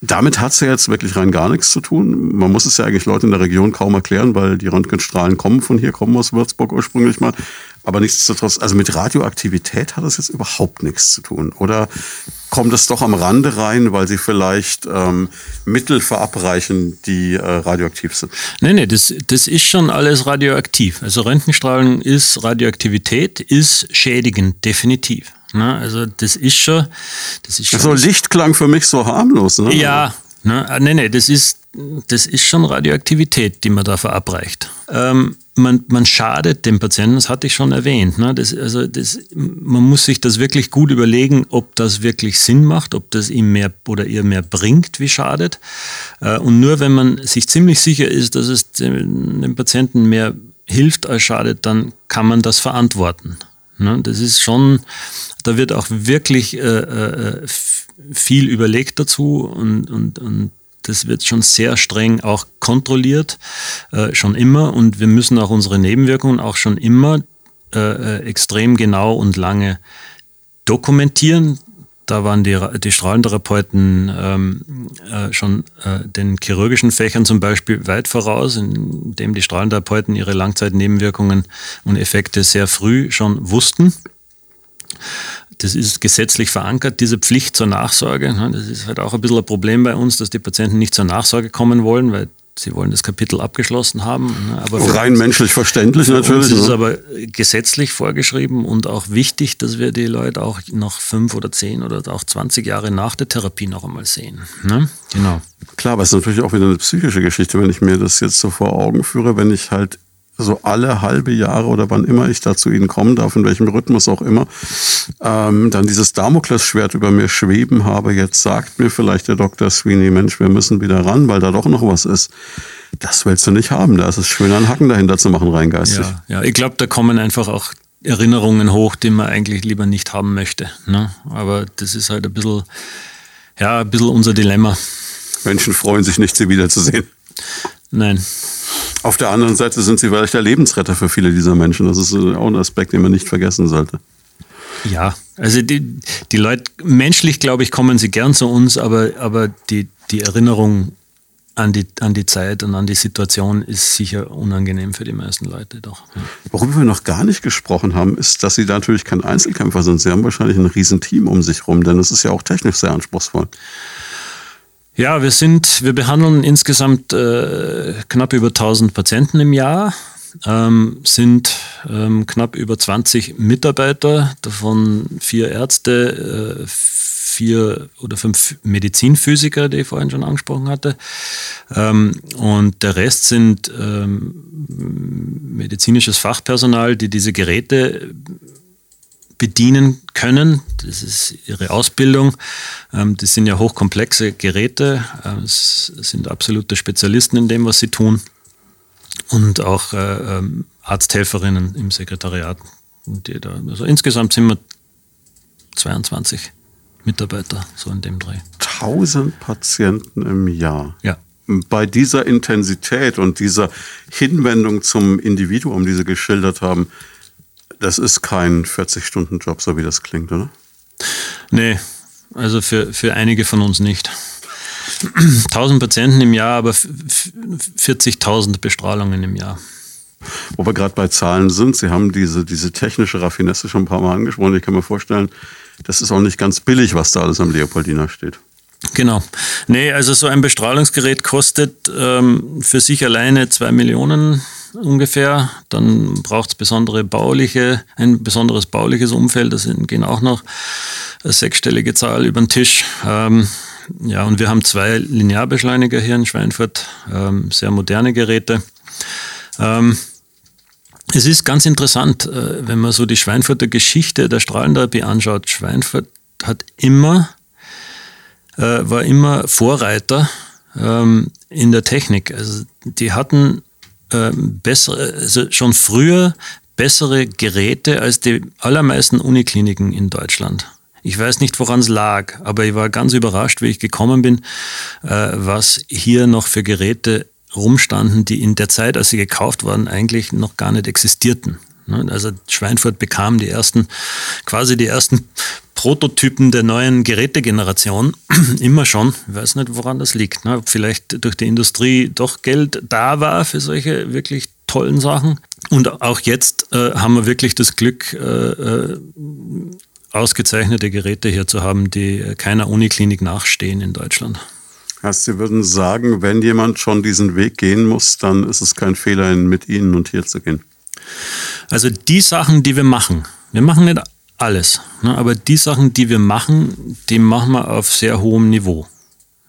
Damit hat es ja jetzt wirklich rein gar nichts zu tun. Man muss es ja eigentlich Leuten in der Region kaum erklären, weil die Röntgenstrahlen kommen von hier, kommen aus Würzburg ursprünglich mal. Aber nichtsdestotrotz, also mit Radioaktivität hat das jetzt überhaupt nichts zu tun. Oder kommt es doch am Rande rein, weil sie vielleicht ähm, Mittel verabreichen, die äh, radioaktiv sind? Nee, nee, das, das ist schon alles radioaktiv. Also Röntgenstrahlen ist Radioaktivität, ist schädigend, definitiv. Ne? Also das ist schon. Das ist schon also Licht klang für mich so harmlos. Ne? Ja, ne, ah, nee, nee, das ist, das ist schon Radioaktivität, die man da verabreicht. Ähm, man, man schadet dem Patienten, das hatte ich schon erwähnt. Ne? Das, also das, man muss sich das wirklich gut überlegen, ob das wirklich Sinn macht, ob das ihm mehr oder ihr mehr bringt, wie schadet. Äh, und nur wenn man sich ziemlich sicher ist, dass es dem, dem Patienten mehr hilft als schadet, dann kann man das verantworten. Ne? Das ist schon, da wird auch wirklich äh, äh, viel überlegt dazu und, und, und das wird schon sehr streng auch kontrolliert, äh, schon immer. Und wir müssen auch unsere Nebenwirkungen auch schon immer äh, äh extrem genau und lange dokumentieren. Da waren die, die Strahlentherapeuten ähm, äh, schon äh, den chirurgischen Fächern zum Beispiel weit voraus, indem die Strahlentherapeuten ihre Langzeitnebenwirkungen und Effekte sehr früh schon wussten. Das ist gesetzlich verankert, diese Pflicht zur Nachsorge. Das ist halt auch ein bisschen ein Problem bei uns, dass die Patienten nicht zur Nachsorge kommen wollen, weil Sie wollen das Kapitel abgeschlossen haben. Ne? Aber Rein menschlich verständlich natürlich. Es ist ne? aber gesetzlich vorgeschrieben und auch wichtig, dass wir die Leute auch noch fünf oder zehn oder auch 20 Jahre nach der Therapie noch einmal sehen. Ne? Genau. Klar, aber es ist natürlich auch wieder eine psychische Geschichte, wenn ich mir das jetzt so vor Augen führe, wenn ich halt so alle halbe Jahre oder wann immer ich da zu Ihnen kommen darf, in welchem Rhythmus auch immer, ähm, dann dieses Damoklesschwert über mir schweben habe. Jetzt sagt mir vielleicht der Dr. Sweeney, Mensch, wir müssen wieder ran, weil da doch noch was ist. Das willst du nicht haben. Da ist es schön, einen Haken dahinter zu machen, rein geistig. Ja, ja ich glaube, da kommen einfach auch Erinnerungen hoch, die man eigentlich lieber nicht haben möchte. Ne? Aber das ist halt ein bisschen, ja, ein bisschen unser Dilemma. Menschen freuen sich nicht, sie wiederzusehen. Nein. Auf der anderen Seite sind sie vielleicht der Lebensretter für viele dieser Menschen. Das ist auch ein Aspekt, den man nicht vergessen sollte. Ja, also die, die Leute, menschlich glaube ich, kommen sie gern zu uns, aber, aber die, die Erinnerung an die, an die Zeit und an die Situation ist sicher unangenehm für die meisten Leute doch. Worüber wir noch gar nicht gesprochen haben, ist, dass Sie da natürlich kein Einzelkämpfer sind. Sie haben wahrscheinlich ein Riesenteam um sich rum, denn es ist ja auch technisch sehr anspruchsvoll. Ja, wir sind, wir behandeln insgesamt äh, knapp über 1000 Patienten im Jahr, ähm, sind ähm, knapp über 20 Mitarbeiter, davon vier Ärzte, äh, vier oder fünf Medizinphysiker, die ich vorhin schon angesprochen hatte. Ähm, und der Rest sind ähm, medizinisches Fachpersonal, die diese Geräte bedienen können. Das ist ihre Ausbildung. Ähm, das sind ja hochkomplexe Geräte. Äh, es sind absolute Spezialisten in dem, was sie tun. Und auch äh, ähm, Arzthelferinnen im Sekretariat. Also insgesamt sind wir 22 Mitarbeiter, so in dem Dreh. 1000 Patienten im Jahr. Ja. Bei dieser Intensität und dieser Hinwendung zum Individuum, die Sie geschildert haben, das ist kein 40-Stunden-Job, so wie das klingt, oder? Nee, also für, für einige von uns nicht. 1000 Patienten im Jahr, aber 40.000 Bestrahlungen im Jahr. Wo wir gerade bei Zahlen sind, Sie haben diese, diese technische Raffinesse schon ein paar Mal angesprochen. Ich kann mir vorstellen, das ist auch nicht ganz billig, was da alles am Leopoldina steht. Genau. Nee, also so ein Bestrahlungsgerät kostet ähm, für sich alleine zwei Millionen ungefähr. Dann braucht es besondere bauliche, ein besonderes bauliches Umfeld. Da gehen auch noch eine sechsstellige Zahl über den Tisch. Ähm, ja, und wir haben zwei Linearbeschleuniger hier in Schweinfurt, ähm, sehr moderne Geräte. Ähm, es ist ganz interessant, äh, wenn man so die Schweinfurter Geschichte der Strahlentherapie anschaut. Schweinfurt hat immer, äh, war immer Vorreiter ähm, in der Technik. Also die hatten ähm, bessere, also schon früher bessere Geräte als die allermeisten Unikliniken in Deutschland. Ich weiß nicht, woran es lag, aber ich war ganz überrascht, wie ich gekommen bin, äh, was hier noch für Geräte rumstanden, die in der Zeit, als sie gekauft wurden, eigentlich noch gar nicht existierten. Ne, also Schweinfurt bekam die ersten, quasi die ersten Prototypen der neuen Gerätegeneration immer schon. Ich weiß nicht, woran das liegt. Ne? Ob vielleicht durch die Industrie doch Geld da war für solche wirklich tollen Sachen. Und auch jetzt äh, haben wir wirklich das Glück, äh, äh, ausgezeichnete Geräte hier zu haben, die keiner Uniklinik nachstehen in Deutschland. Heißt, Sie würden sagen, wenn jemand schon diesen Weg gehen muss, dann ist es kein Fehler, mit Ihnen und hier zu gehen. Also die Sachen, die wir machen, wir machen nicht alles, ne, aber die Sachen, die wir machen, die machen wir auf sehr hohem Niveau.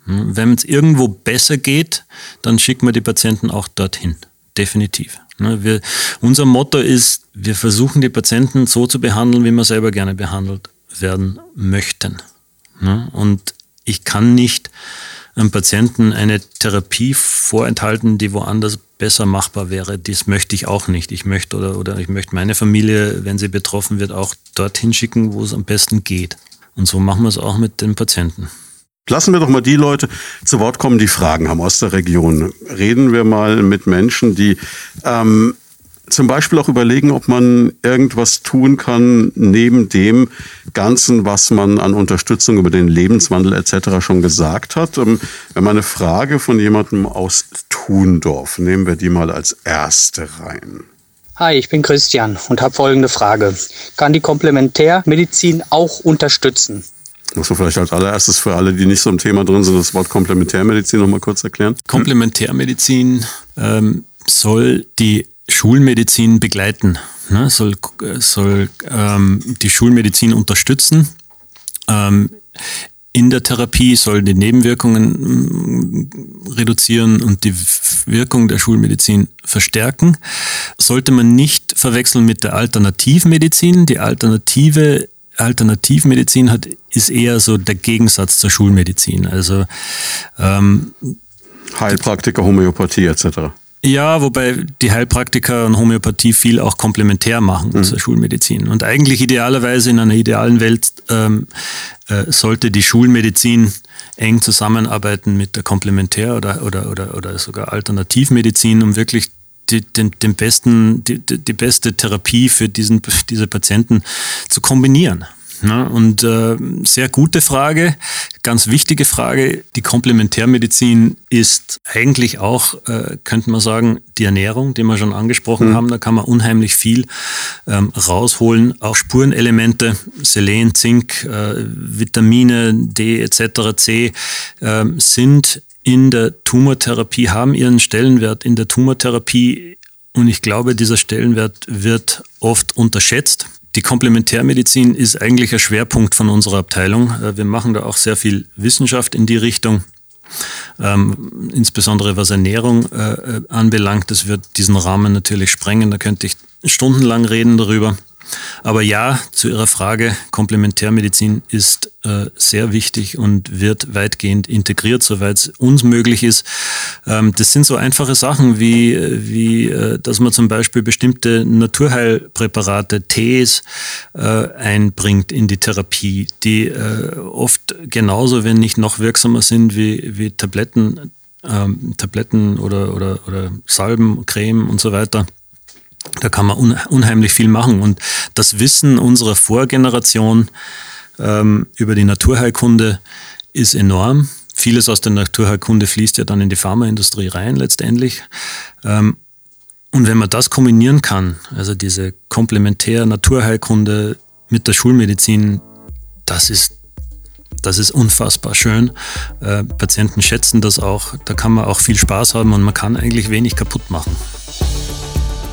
Hm, wenn es irgendwo besser geht, dann schicken wir die Patienten auch dorthin. Definitiv. Ne, wir, unser Motto ist, wir versuchen die Patienten so zu behandeln, wie wir selber gerne behandelt werden möchten. Ne, und ich kann nicht einem Patienten eine Therapie vorenthalten, die woanders besser machbar wäre. Das möchte ich auch nicht. Ich möchte oder, oder ich möchte meine Familie, wenn sie betroffen wird, auch dorthin schicken, wo es am besten geht. Und so machen wir es auch mit den Patienten. Lassen wir doch mal die Leute zu Wort kommen, die Fragen haben aus der Region. Reden wir mal mit Menschen, die ähm, zum Beispiel auch überlegen, ob man irgendwas tun kann neben dem Ganzen, was man an Unterstützung über den Lebenswandel etc. schon gesagt hat. Ähm, wenn man eine Frage von jemandem aus Thundorf, nehmen wir die mal als erste rein. Hi, ich bin Christian und habe folgende Frage. Kann die Komplementärmedizin auch unterstützen? Muss man vielleicht als allererstes für alle, die nicht so im Thema drin sind, das Wort Komplementärmedizin noch mal kurz erklären? Komplementärmedizin ähm, soll die Schulmedizin begleiten, ne? soll, soll ähm, die Schulmedizin unterstützen. Ähm, in der Therapie soll die Nebenwirkungen mm, reduzieren und die Wirkung der Schulmedizin verstärken. Sollte man nicht verwechseln mit der Alternativmedizin. Die alternative Alternativmedizin hat, ist eher so der Gegensatz zur Schulmedizin. Also ähm, Heilpraktiker, Homöopathie etc. Ja, wobei die Heilpraktiker und Homöopathie viel auch komplementär machen mhm. zur Schulmedizin. Und eigentlich idealerweise in einer idealen Welt ähm, äh, sollte die Schulmedizin eng zusammenarbeiten mit der Komplementär- oder, oder, oder, oder sogar Alternativmedizin, um wirklich die, den, den besten, die, die beste Therapie für diesen, diese Patienten zu kombinieren. Ne? Und äh, sehr gute Frage, ganz wichtige Frage. Die Komplementärmedizin ist eigentlich auch, äh, könnte man sagen, die Ernährung, die wir schon angesprochen mhm. haben. Da kann man unheimlich viel ähm, rausholen. Auch Spurenelemente, Selen, Zink, äh, Vitamine D etc., C äh, sind in der Tumortherapie, haben ihren Stellenwert in der Tumortherapie und ich glaube, dieser Stellenwert wird oft unterschätzt. Die Komplementärmedizin ist eigentlich ein Schwerpunkt von unserer Abteilung. Äh, wir machen da auch sehr viel Wissenschaft in die Richtung. Ähm, insbesondere was Ernährung äh, äh anbelangt, das wird diesen Rahmen natürlich sprengen. Da könnte ich stundenlang reden darüber. Aber ja, zu Ihrer Frage, Komplementärmedizin ist äh, sehr wichtig und wird weitgehend integriert, soweit es uns möglich ist. Ähm, das sind so einfache Sachen wie, wie äh, dass man zum Beispiel bestimmte Naturheilpräparate, Tees äh, einbringt in die Therapie, die äh, oft genauso, wenn nicht noch wirksamer sind wie, wie Tabletten, ähm, Tabletten oder, oder, oder Salben, Creme und so weiter. Da kann man unheimlich viel machen. Und das Wissen unserer Vorgeneration ähm, über die Naturheilkunde ist enorm. Vieles aus der Naturheilkunde fließt ja dann in die Pharmaindustrie rein letztendlich. Ähm, und wenn man das kombinieren kann, also diese komplementär Naturheilkunde mit der Schulmedizin, das ist das ist unfassbar schön. Äh, Patienten schätzen das auch. Da kann man auch viel Spaß haben und man kann eigentlich wenig kaputt machen.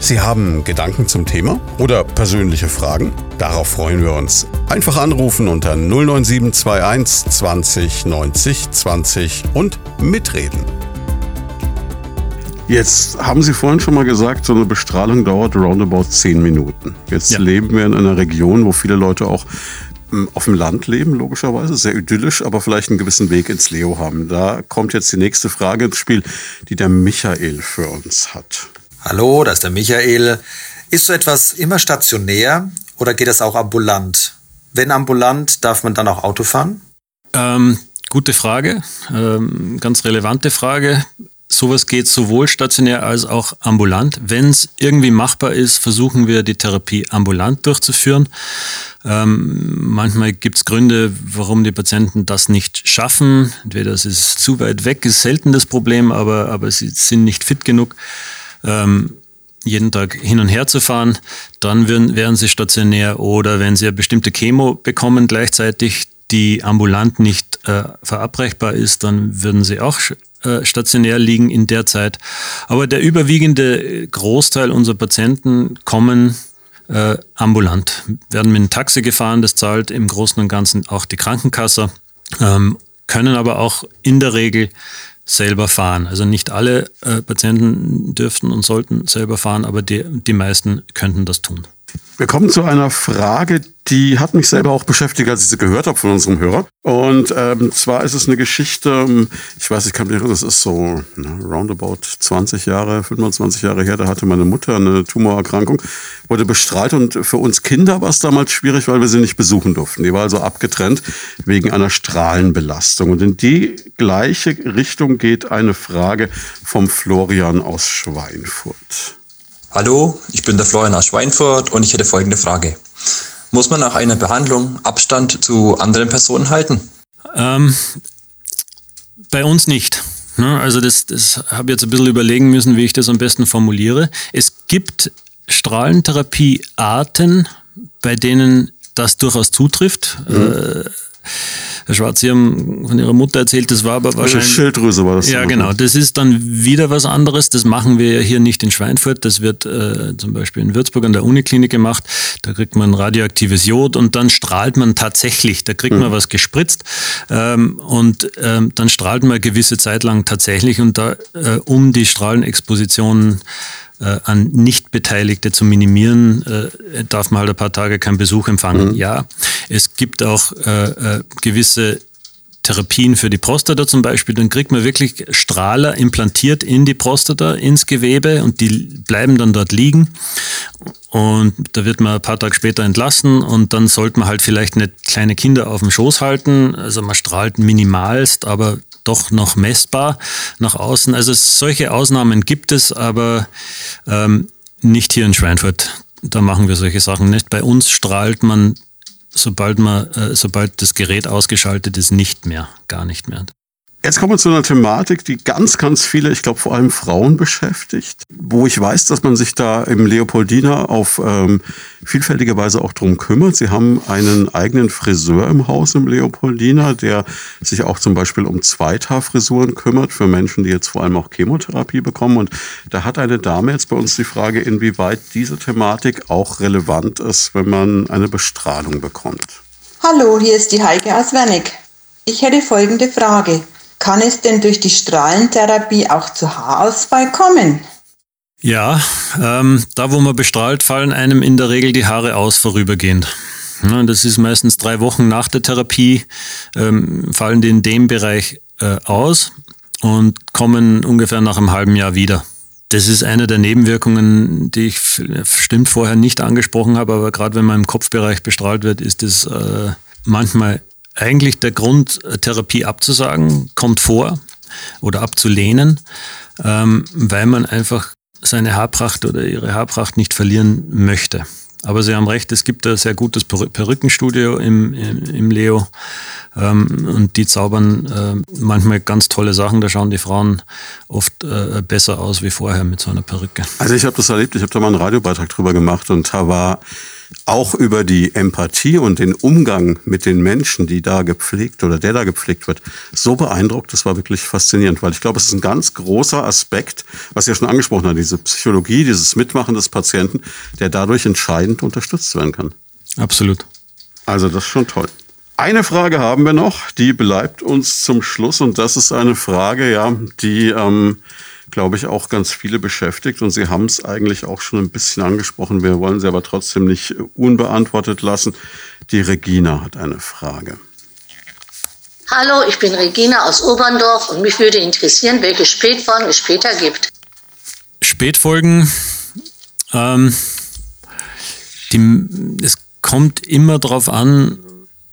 Sie haben Gedanken zum Thema oder persönliche Fragen? Darauf freuen wir uns. Einfach anrufen unter 09721 20 90 20 und mitreden. Jetzt haben Sie vorhin schon mal gesagt, so eine Bestrahlung dauert roundabout 10 Minuten. Jetzt ja. leben wir in einer Region, wo viele Leute auch hm, auf dem Land leben, logischerweise, sehr idyllisch, aber vielleicht einen gewissen Weg ins Leo haben. Da kommt jetzt die nächste Frage ins Spiel, die der Michael für uns hat. Hallo, da ist der Michael. Ist so etwas immer stationär oder geht das auch ambulant? Wenn ambulant, darf man dann auch Auto fahren? Ähm, gute Frage, ähm, ganz relevante Frage. Sowas geht sowohl stationär als auch ambulant. Wenn es irgendwie machbar ist, versuchen wir die Therapie ambulant durchzuführen. Ähm, manchmal gibt es Gründe, warum die Patienten das nicht schaffen. Entweder es ist zu weit weg, ist selten das Problem, aber, aber sie sind nicht fit genug ähm, jeden Tag hin und her zu fahren, dann wären, wären sie stationär oder wenn sie eine bestimmte Chemo bekommen gleichzeitig, die ambulant nicht äh, verabreichbar ist, dann würden sie auch äh, stationär liegen in der Zeit. Aber der überwiegende Großteil unserer Patienten kommen äh, ambulant, werden mit einem Taxi gefahren, das zahlt im Großen und Ganzen auch die Krankenkasse, ähm, können aber auch in der Regel selber fahren. Also nicht alle äh, Patienten dürften und sollten selber fahren, aber die, die meisten könnten das tun. Wir kommen zu einer Frage, die hat mich selber auch beschäftigt, als ich sie gehört habe von unserem Hörer. Und ähm, zwar ist es eine Geschichte, ähm, ich weiß, ich kann mich das ist so ne, roundabout 20 Jahre, 25 Jahre her, da hatte meine Mutter eine Tumorerkrankung, wurde bestrahlt und für uns Kinder war es damals schwierig, weil wir sie nicht besuchen durften. Die war also abgetrennt wegen einer Strahlenbelastung. Und in die gleiche Richtung geht eine Frage vom Florian aus Schweinfurt. Hallo, ich bin der Florian aus Schweinfurt und ich hätte folgende Frage. Muss man nach einer Behandlung Abstand zu anderen Personen halten? Ähm, bei uns nicht. Ne? Also das, das habe ich jetzt ein bisschen überlegen müssen, wie ich das am besten formuliere. Es gibt Strahlentherapiearten, bei denen das durchaus zutrifft. Mhm. Äh, Herr Schwarz, Sie haben von Ihrer Mutter erzählt, das war aber wahrscheinlich. Schilddrüse war das. Ja, genau. Das ist dann wieder was anderes. Das machen wir ja hier nicht in Schweinfurt. Das wird äh, zum Beispiel in Würzburg an der Uniklinik gemacht. Da kriegt man radioaktives Jod und dann strahlt man tatsächlich. Da kriegt man mhm. was gespritzt ähm, und ähm, dann strahlt man eine gewisse Zeit lang tatsächlich und da äh, um die Strahlenexpositionen äh, an Nichtbeteiligte zu minimieren, äh, darf man halt ein paar Tage keinen Besuch empfangen. Mhm. Ja, es gibt auch äh, äh, gewisse Therapien für die Prostata zum Beispiel, dann kriegt man wirklich Strahler implantiert in die Prostata, ins Gewebe und die bleiben dann dort liegen. Und da wird man ein paar Tage später entlassen und dann sollte man halt vielleicht nicht kleine Kinder auf dem Schoß halten. Also man strahlt minimalst, aber doch noch messbar nach außen. Also solche Ausnahmen gibt es, aber ähm, nicht hier in Schweinfurt. Da machen wir solche Sachen nicht. Bei uns strahlt man, sobald man, äh, sobald das Gerät ausgeschaltet ist, nicht mehr, gar nicht mehr. Jetzt kommen wir zu einer Thematik, die ganz, ganz viele, ich glaube vor allem Frauen beschäftigt, wo ich weiß, dass man sich da im Leopoldina auf ähm, vielfältige Weise auch drum kümmert. Sie haben einen eigenen Friseur im Haus im Leopoldina, der sich auch zum Beispiel um Zweithaarfrisuren kümmert für Menschen, die jetzt vor allem auch Chemotherapie bekommen. Und da hat eine Dame jetzt bei uns die Frage, inwieweit diese Thematik auch relevant ist, wenn man eine Bestrahlung bekommt. Hallo, hier ist die Heike aus. Ich hätte folgende Frage. Kann es denn durch die Strahlentherapie auch zu Haarausfall kommen? Ja, ähm, da wo man bestrahlt, fallen einem in der Regel die Haare aus vorübergehend. Ja, das ist meistens drei Wochen nach der Therapie, ähm, fallen die in dem Bereich äh, aus und kommen ungefähr nach einem halben Jahr wieder. Das ist eine der Nebenwirkungen, die ich bestimmt vorher nicht angesprochen habe, aber gerade wenn man im Kopfbereich bestrahlt wird, ist es äh, manchmal eigentlich der Grund, Therapie abzusagen, kommt vor oder abzulehnen, ähm, weil man einfach seine Haarpracht oder ihre Haarpracht nicht verlieren möchte. Aber Sie haben recht, es gibt ein sehr gutes Perückenstudio im, im, im Leo ähm, und die zaubern äh, manchmal ganz tolle Sachen. Da schauen die Frauen oft äh, besser aus wie vorher mit so einer Perücke. Also ich habe das erlebt, ich habe da mal einen Radiobeitrag drüber gemacht und da war auch über die Empathie und den Umgang mit den Menschen, die da gepflegt oder der da gepflegt wird, so beeindruckt. Das war wirklich faszinierend, weil ich glaube, es ist ein ganz großer Aspekt, was ihr schon angesprochen habt, diese Psychologie, dieses Mitmachen des Patienten, der dadurch entscheidend unterstützt werden kann. Absolut. Also das ist schon toll. Eine Frage haben wir noch, die bleibt uns zum Schluss und das ist eine Frage, ja, die ähm, glaube ich, auch ganz viele beschäftigt. Und Sie haben es eigentlich auch schon ein bisschen angesprochen. Wir wollen sie aber trotzdem nicht unbeantwortet lassen. Die Regina hat eine Frage. Hallo, ich bin Regina aus Oberndorf und mich würde interessieren, welche Spätfolgen es später gibt. Spätfolgen, ähm, die, es kommt immer darauf an,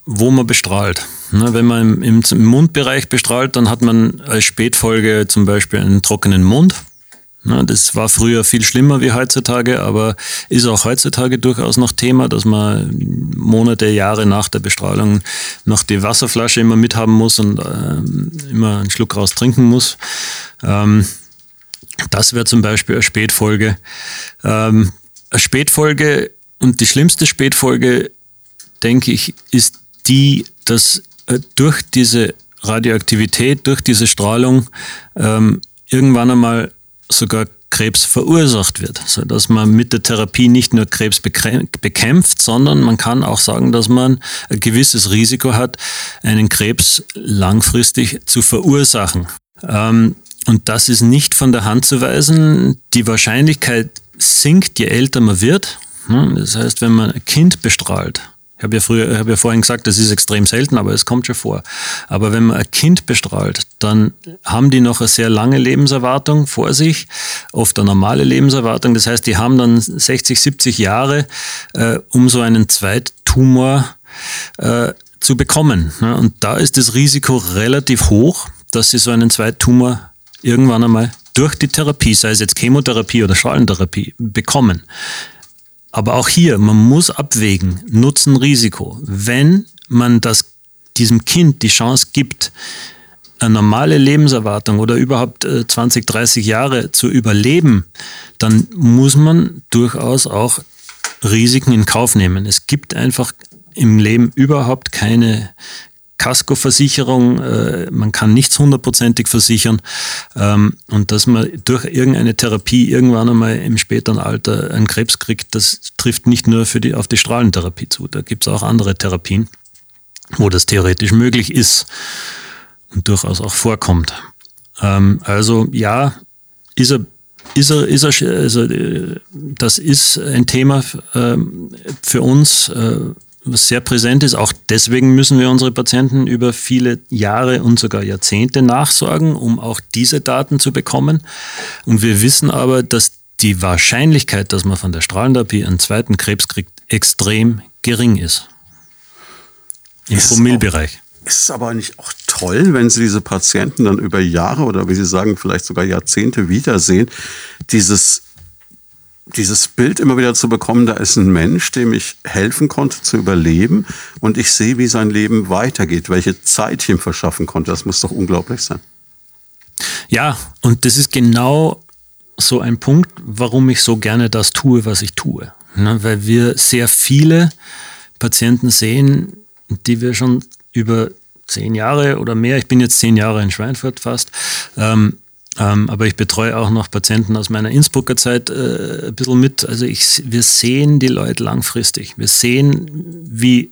wo man bestrahlt. Ne, wenn man im, Mundbereich bestrahlt, dann hat man als Spätfolge zum Beispiel einen trockenen Mund. Ne, das war früher viel schlimmer wie heutzutage, aber ist auch heutzutage durchaus noch Thema, dass man Monate, Jahre nach der Bestrahlung noch die Wasserflasche immer mithaben muss und äh, immer einen Schluck raus trinken muss. Ähm, das wäre zum Beispiel eine Spätfolge. Ähm, eine Spätfolge und die schlimmste Spätfolge, denke ich, ist die, dass durch diese Radioaktivität, durch diese Strahlung ähm, irgendwann einmal sogar Krebs verursacht wird, so dass man mit der Therapie nicht nur Krebs bekämpft, sondern man kann auch sagen, dass man ein gewisses Risiko hat, einen Krebs langfristig zu verursachen. Ähm, und das ist nicht von der Hand zu weisen. Die Wahrscheinlichkeit sinkt, je älter man wird. Das heißt, wenn man ein Kind bestrahlt, ich habe ja früher, habe ja vorhin gesagt, das ist extrem selten, aber es kommt schon vor. Aber wenn man ein Kind bestrahlt, dann haben die noch eine sehr lange Lebenserwartung vor sich, oft eine normale Lebenserwartung. Das heißt, die haben dann 60, 70 Jahre, äh, um so einen Zweittumor äh, zu bekommen. Und da ist das Risiko relativ hoch, dass sie so einen Zweittumor irgendwann einmal durch die Therapie, sei es jetzt Chemotherapie oder Strahlentherapie, bekommen. Aber auch hier, man muss abwägen, Nutzen, Risiko. Wenn man das, diesem Kind die Chance gibt, eine normale Lebenserwartung oder überhaupt 20, äh, 30 Jahre zu überleben, dann muss man durchaus auch Risiken in Kauf nehmen. Es gibt einfach im Leben überhaupt keine, Kaskoversicherung, äh, man kann nichts hundertprozentig versichern ähm, und dass man durch irgendeine Therapie irgendwann einmal im späteren Alter einen Krebs kriegt, das trifft nicht nur für die, auf die Strahlentherapie zu. Da gibt es auch andere Therapien, wo das theoretisch möglich ist und durchaus auch vorkommt. Ähm, also ja, ist er ist er, ist er, also, äh, das ist ein Thema ähm, für uns, äh, sehr präsent ist. Auch deswegen müssen wir unsere Patienten über viele Jahre und sogar Jahrzehnte nachsorgen, um auch diese Daten zu bekommen. Und wir wissen aber, dass die Wahrscheinlichkeit, dass man von der Strahlentherapie einen zweiten Krebs kriegt, extrem gering ist. Im Promillbereich. Ist es aber nicht auch toll, wenn Sie diese Patienten dann über Jahre oder wie Sie sagen, vielleicht sogar Jahrzehnte wiedersehen, dieses dieses Bild immer wieder zu bekommen, da ist ein Mensch, dem ich helfen konnte zu überleben und ich sehe, wie sein Leben weitergeht, welche Zeit ich ihm verschaffen konnte. Das muss doch unglaublich sein. Ja, und das ist genau so ein Punkt, warum ich so gerne das tue, was ich tue. Ne, weil wir sehr viele Patienten sehen, die wir schon über zehn Jahre oder mehr, ich bin jetzt zehn Jahre in Schweinfurt fast, ähm, ähm, aber ich betreue auch noch Patienten aus meiner Innsbrucker Zeit äh, ein bisschen mit. Also ich, wir sehen die Leute langfristig. Wir sehen, wie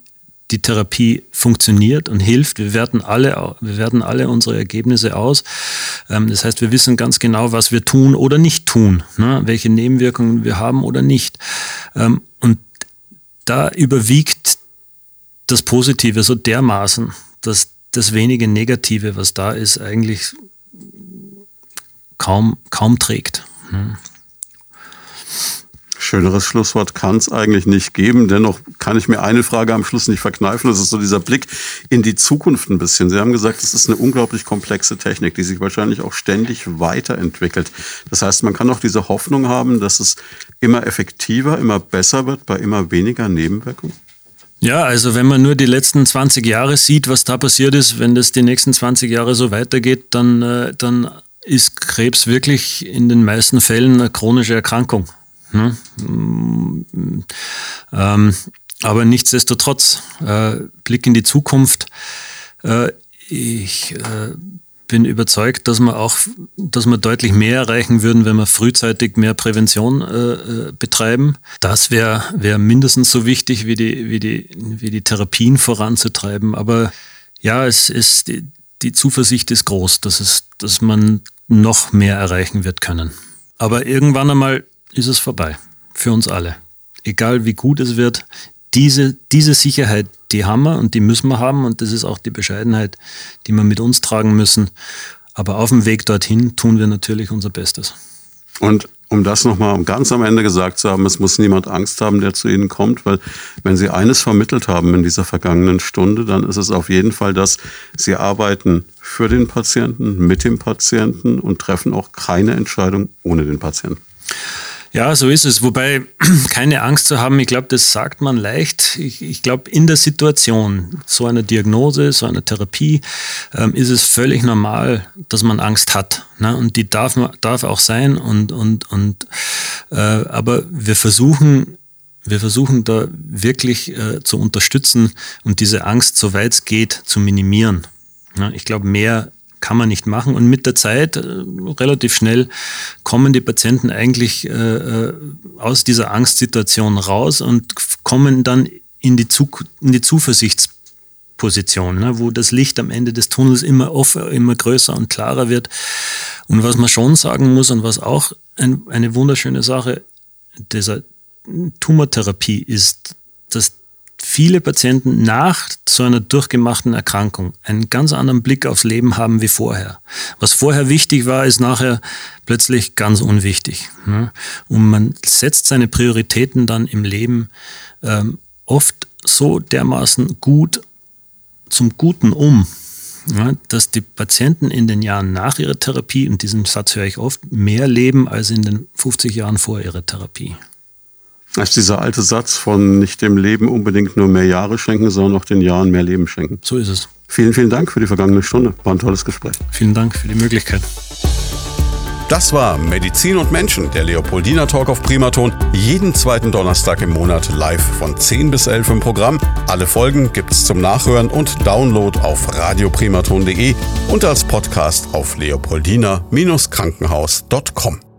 die Therapie funktioniert und hilft. Wir werten alle, wir werten alle unsere Ergebnisse aus. Ähm, das heißt, wir wissen ganz genau, was wir tun oder nicht tun, ne? welche Nebenwirkungen wir haben oder nicht. Ähm, und da überwiegt das Positive so dermaßen, dass das wenige Negative, was da ist, eigentlich kaum, kaum trägt. Ne? Schöneres Schlusswort kann es eigentlich nicht geben. Dennoch kann ich mir eine Frage am Schluss nicht verkneifen. Das ist so dieser Blick in die Zukunft ein bisschen. Sie haben gesagt, es ist eine unglaublich komplexe Technik, die sich wahrscheinlich auch ständig weiterentwickelt. Das heißt, man kann auch diese Hoffnung haben, dass es immer effektiver, immer besser wird bei immer weniger Nebenwirkungen. Ja, also wenn man nur die letzten 20 Jahre sieht, was da passiert ist, wenn das die nächsten 20 Jahre so weitergeht, dann, äh, dann ist Krebs wirklich in den meisten Fällen eine chronische Erkrankung. Ne? Ähm, aber nichtsdestotrotz, äh, Blick in die Zukunft. Äh, ich äh, bin überzeugt, dass wir auch, dass wir deutlich mehr erreichen würden, wenn wir frühzeitig mehr Prävention äh, äh betreiben. Das wäre wär mindestens so wichtig, wie die, wie, die, wie die Therapien voranzutreiben. Aber ja, es ist, die Zuversicht ist groß, dass, es, dass man noch mehr erreichen wird können. Aber irgendwann einmal ist es vorbei. Für uns alle. Egal wie gut es wird, diese, diese Sicherheit, die haben wir und die müssen wir haben und das ist auch die Bescheidenheit, die wir mit uns tragen müssen. Aber auf dem Weg dorthin tun wir natürlich unser Bestes. Und um das nochmal ganz am Ende gesagt zu haben, es muss niemand Angst haben, der zu Ihnen kommt, weil wenn Sie eines vermittelt haben in dieser vergangenen Stunde, dann ist es auf jeden Fall, dass Sie arbeiten für den Patienten, mit dem Patienten und treffen auch keine Entscheidung ohne den Patienten. Ja, so ist es. Wobei keine Angst zu haben, ich glaube, das sagt man leicht. Ich, ich glaube, in der Situation so einer Diagnose, so einer Therapie, ähm, ist es völlig normal, dass man Angst hat. Ne? Und die darf, darf auch sein. Und, und, und, äh, aber wir versuchen, wir versuchen da wirklich äh, zu unterstützen und diese Angst, soweit es geht, zu minimieren. Ja, ich glaube, mehr kann man nicht machen. Und mit der Zeit, äh, relativ schnell, kommen die Patienten eigentlich äh, äh, aus dieser Angstsituation raus und kommen dann in die, Zu in die Zuversichtsposition, ne, wo das Licht am Ende des Tunnels immer, offen, immer größer und klarer wird. Und was man schon sagen muss und was auch ein, eine wunderschöne Sache dieser Tumortherapie ist, dass viele Patienten nach so einer durchgemachten Erkrankung einen ganz anderen Blick aufs Leben haben wie vorher. Was vorher wichtig war, ist nachher plötzlich ganz unwichtig. Ne? Und man setzt seine Prioritäten dann im Leben ähm, oft so dermaßen gut zum Guten um, dass die Patienten in den Jahren nach ihrer Therapie, und diesen Satz höre ich oft, mehr leben als in den 50 Jahren vor ihrer Therapie. Das ist dieser alte Satz von nicht dem Leben unbedingt nur mehr Jahre schenken, sondern auch den Jahren mehr Leben schenken. So ist es. Vielen, vielen Dank für die vergangene Stunde. War ein tolles Gespräch. Vielen Dank für die Möglichkeit. Das war Medizin und Menschen, der Leopoldina Talk auf Primaton. Jeden zweiten Donnerstag im Monat live von 10 bis 11 im Programm. Alle Folgen gibt's zum Nachhören und Download auf radioprimaton.de und als Podcast auf leopoldina-krankenhaus.com.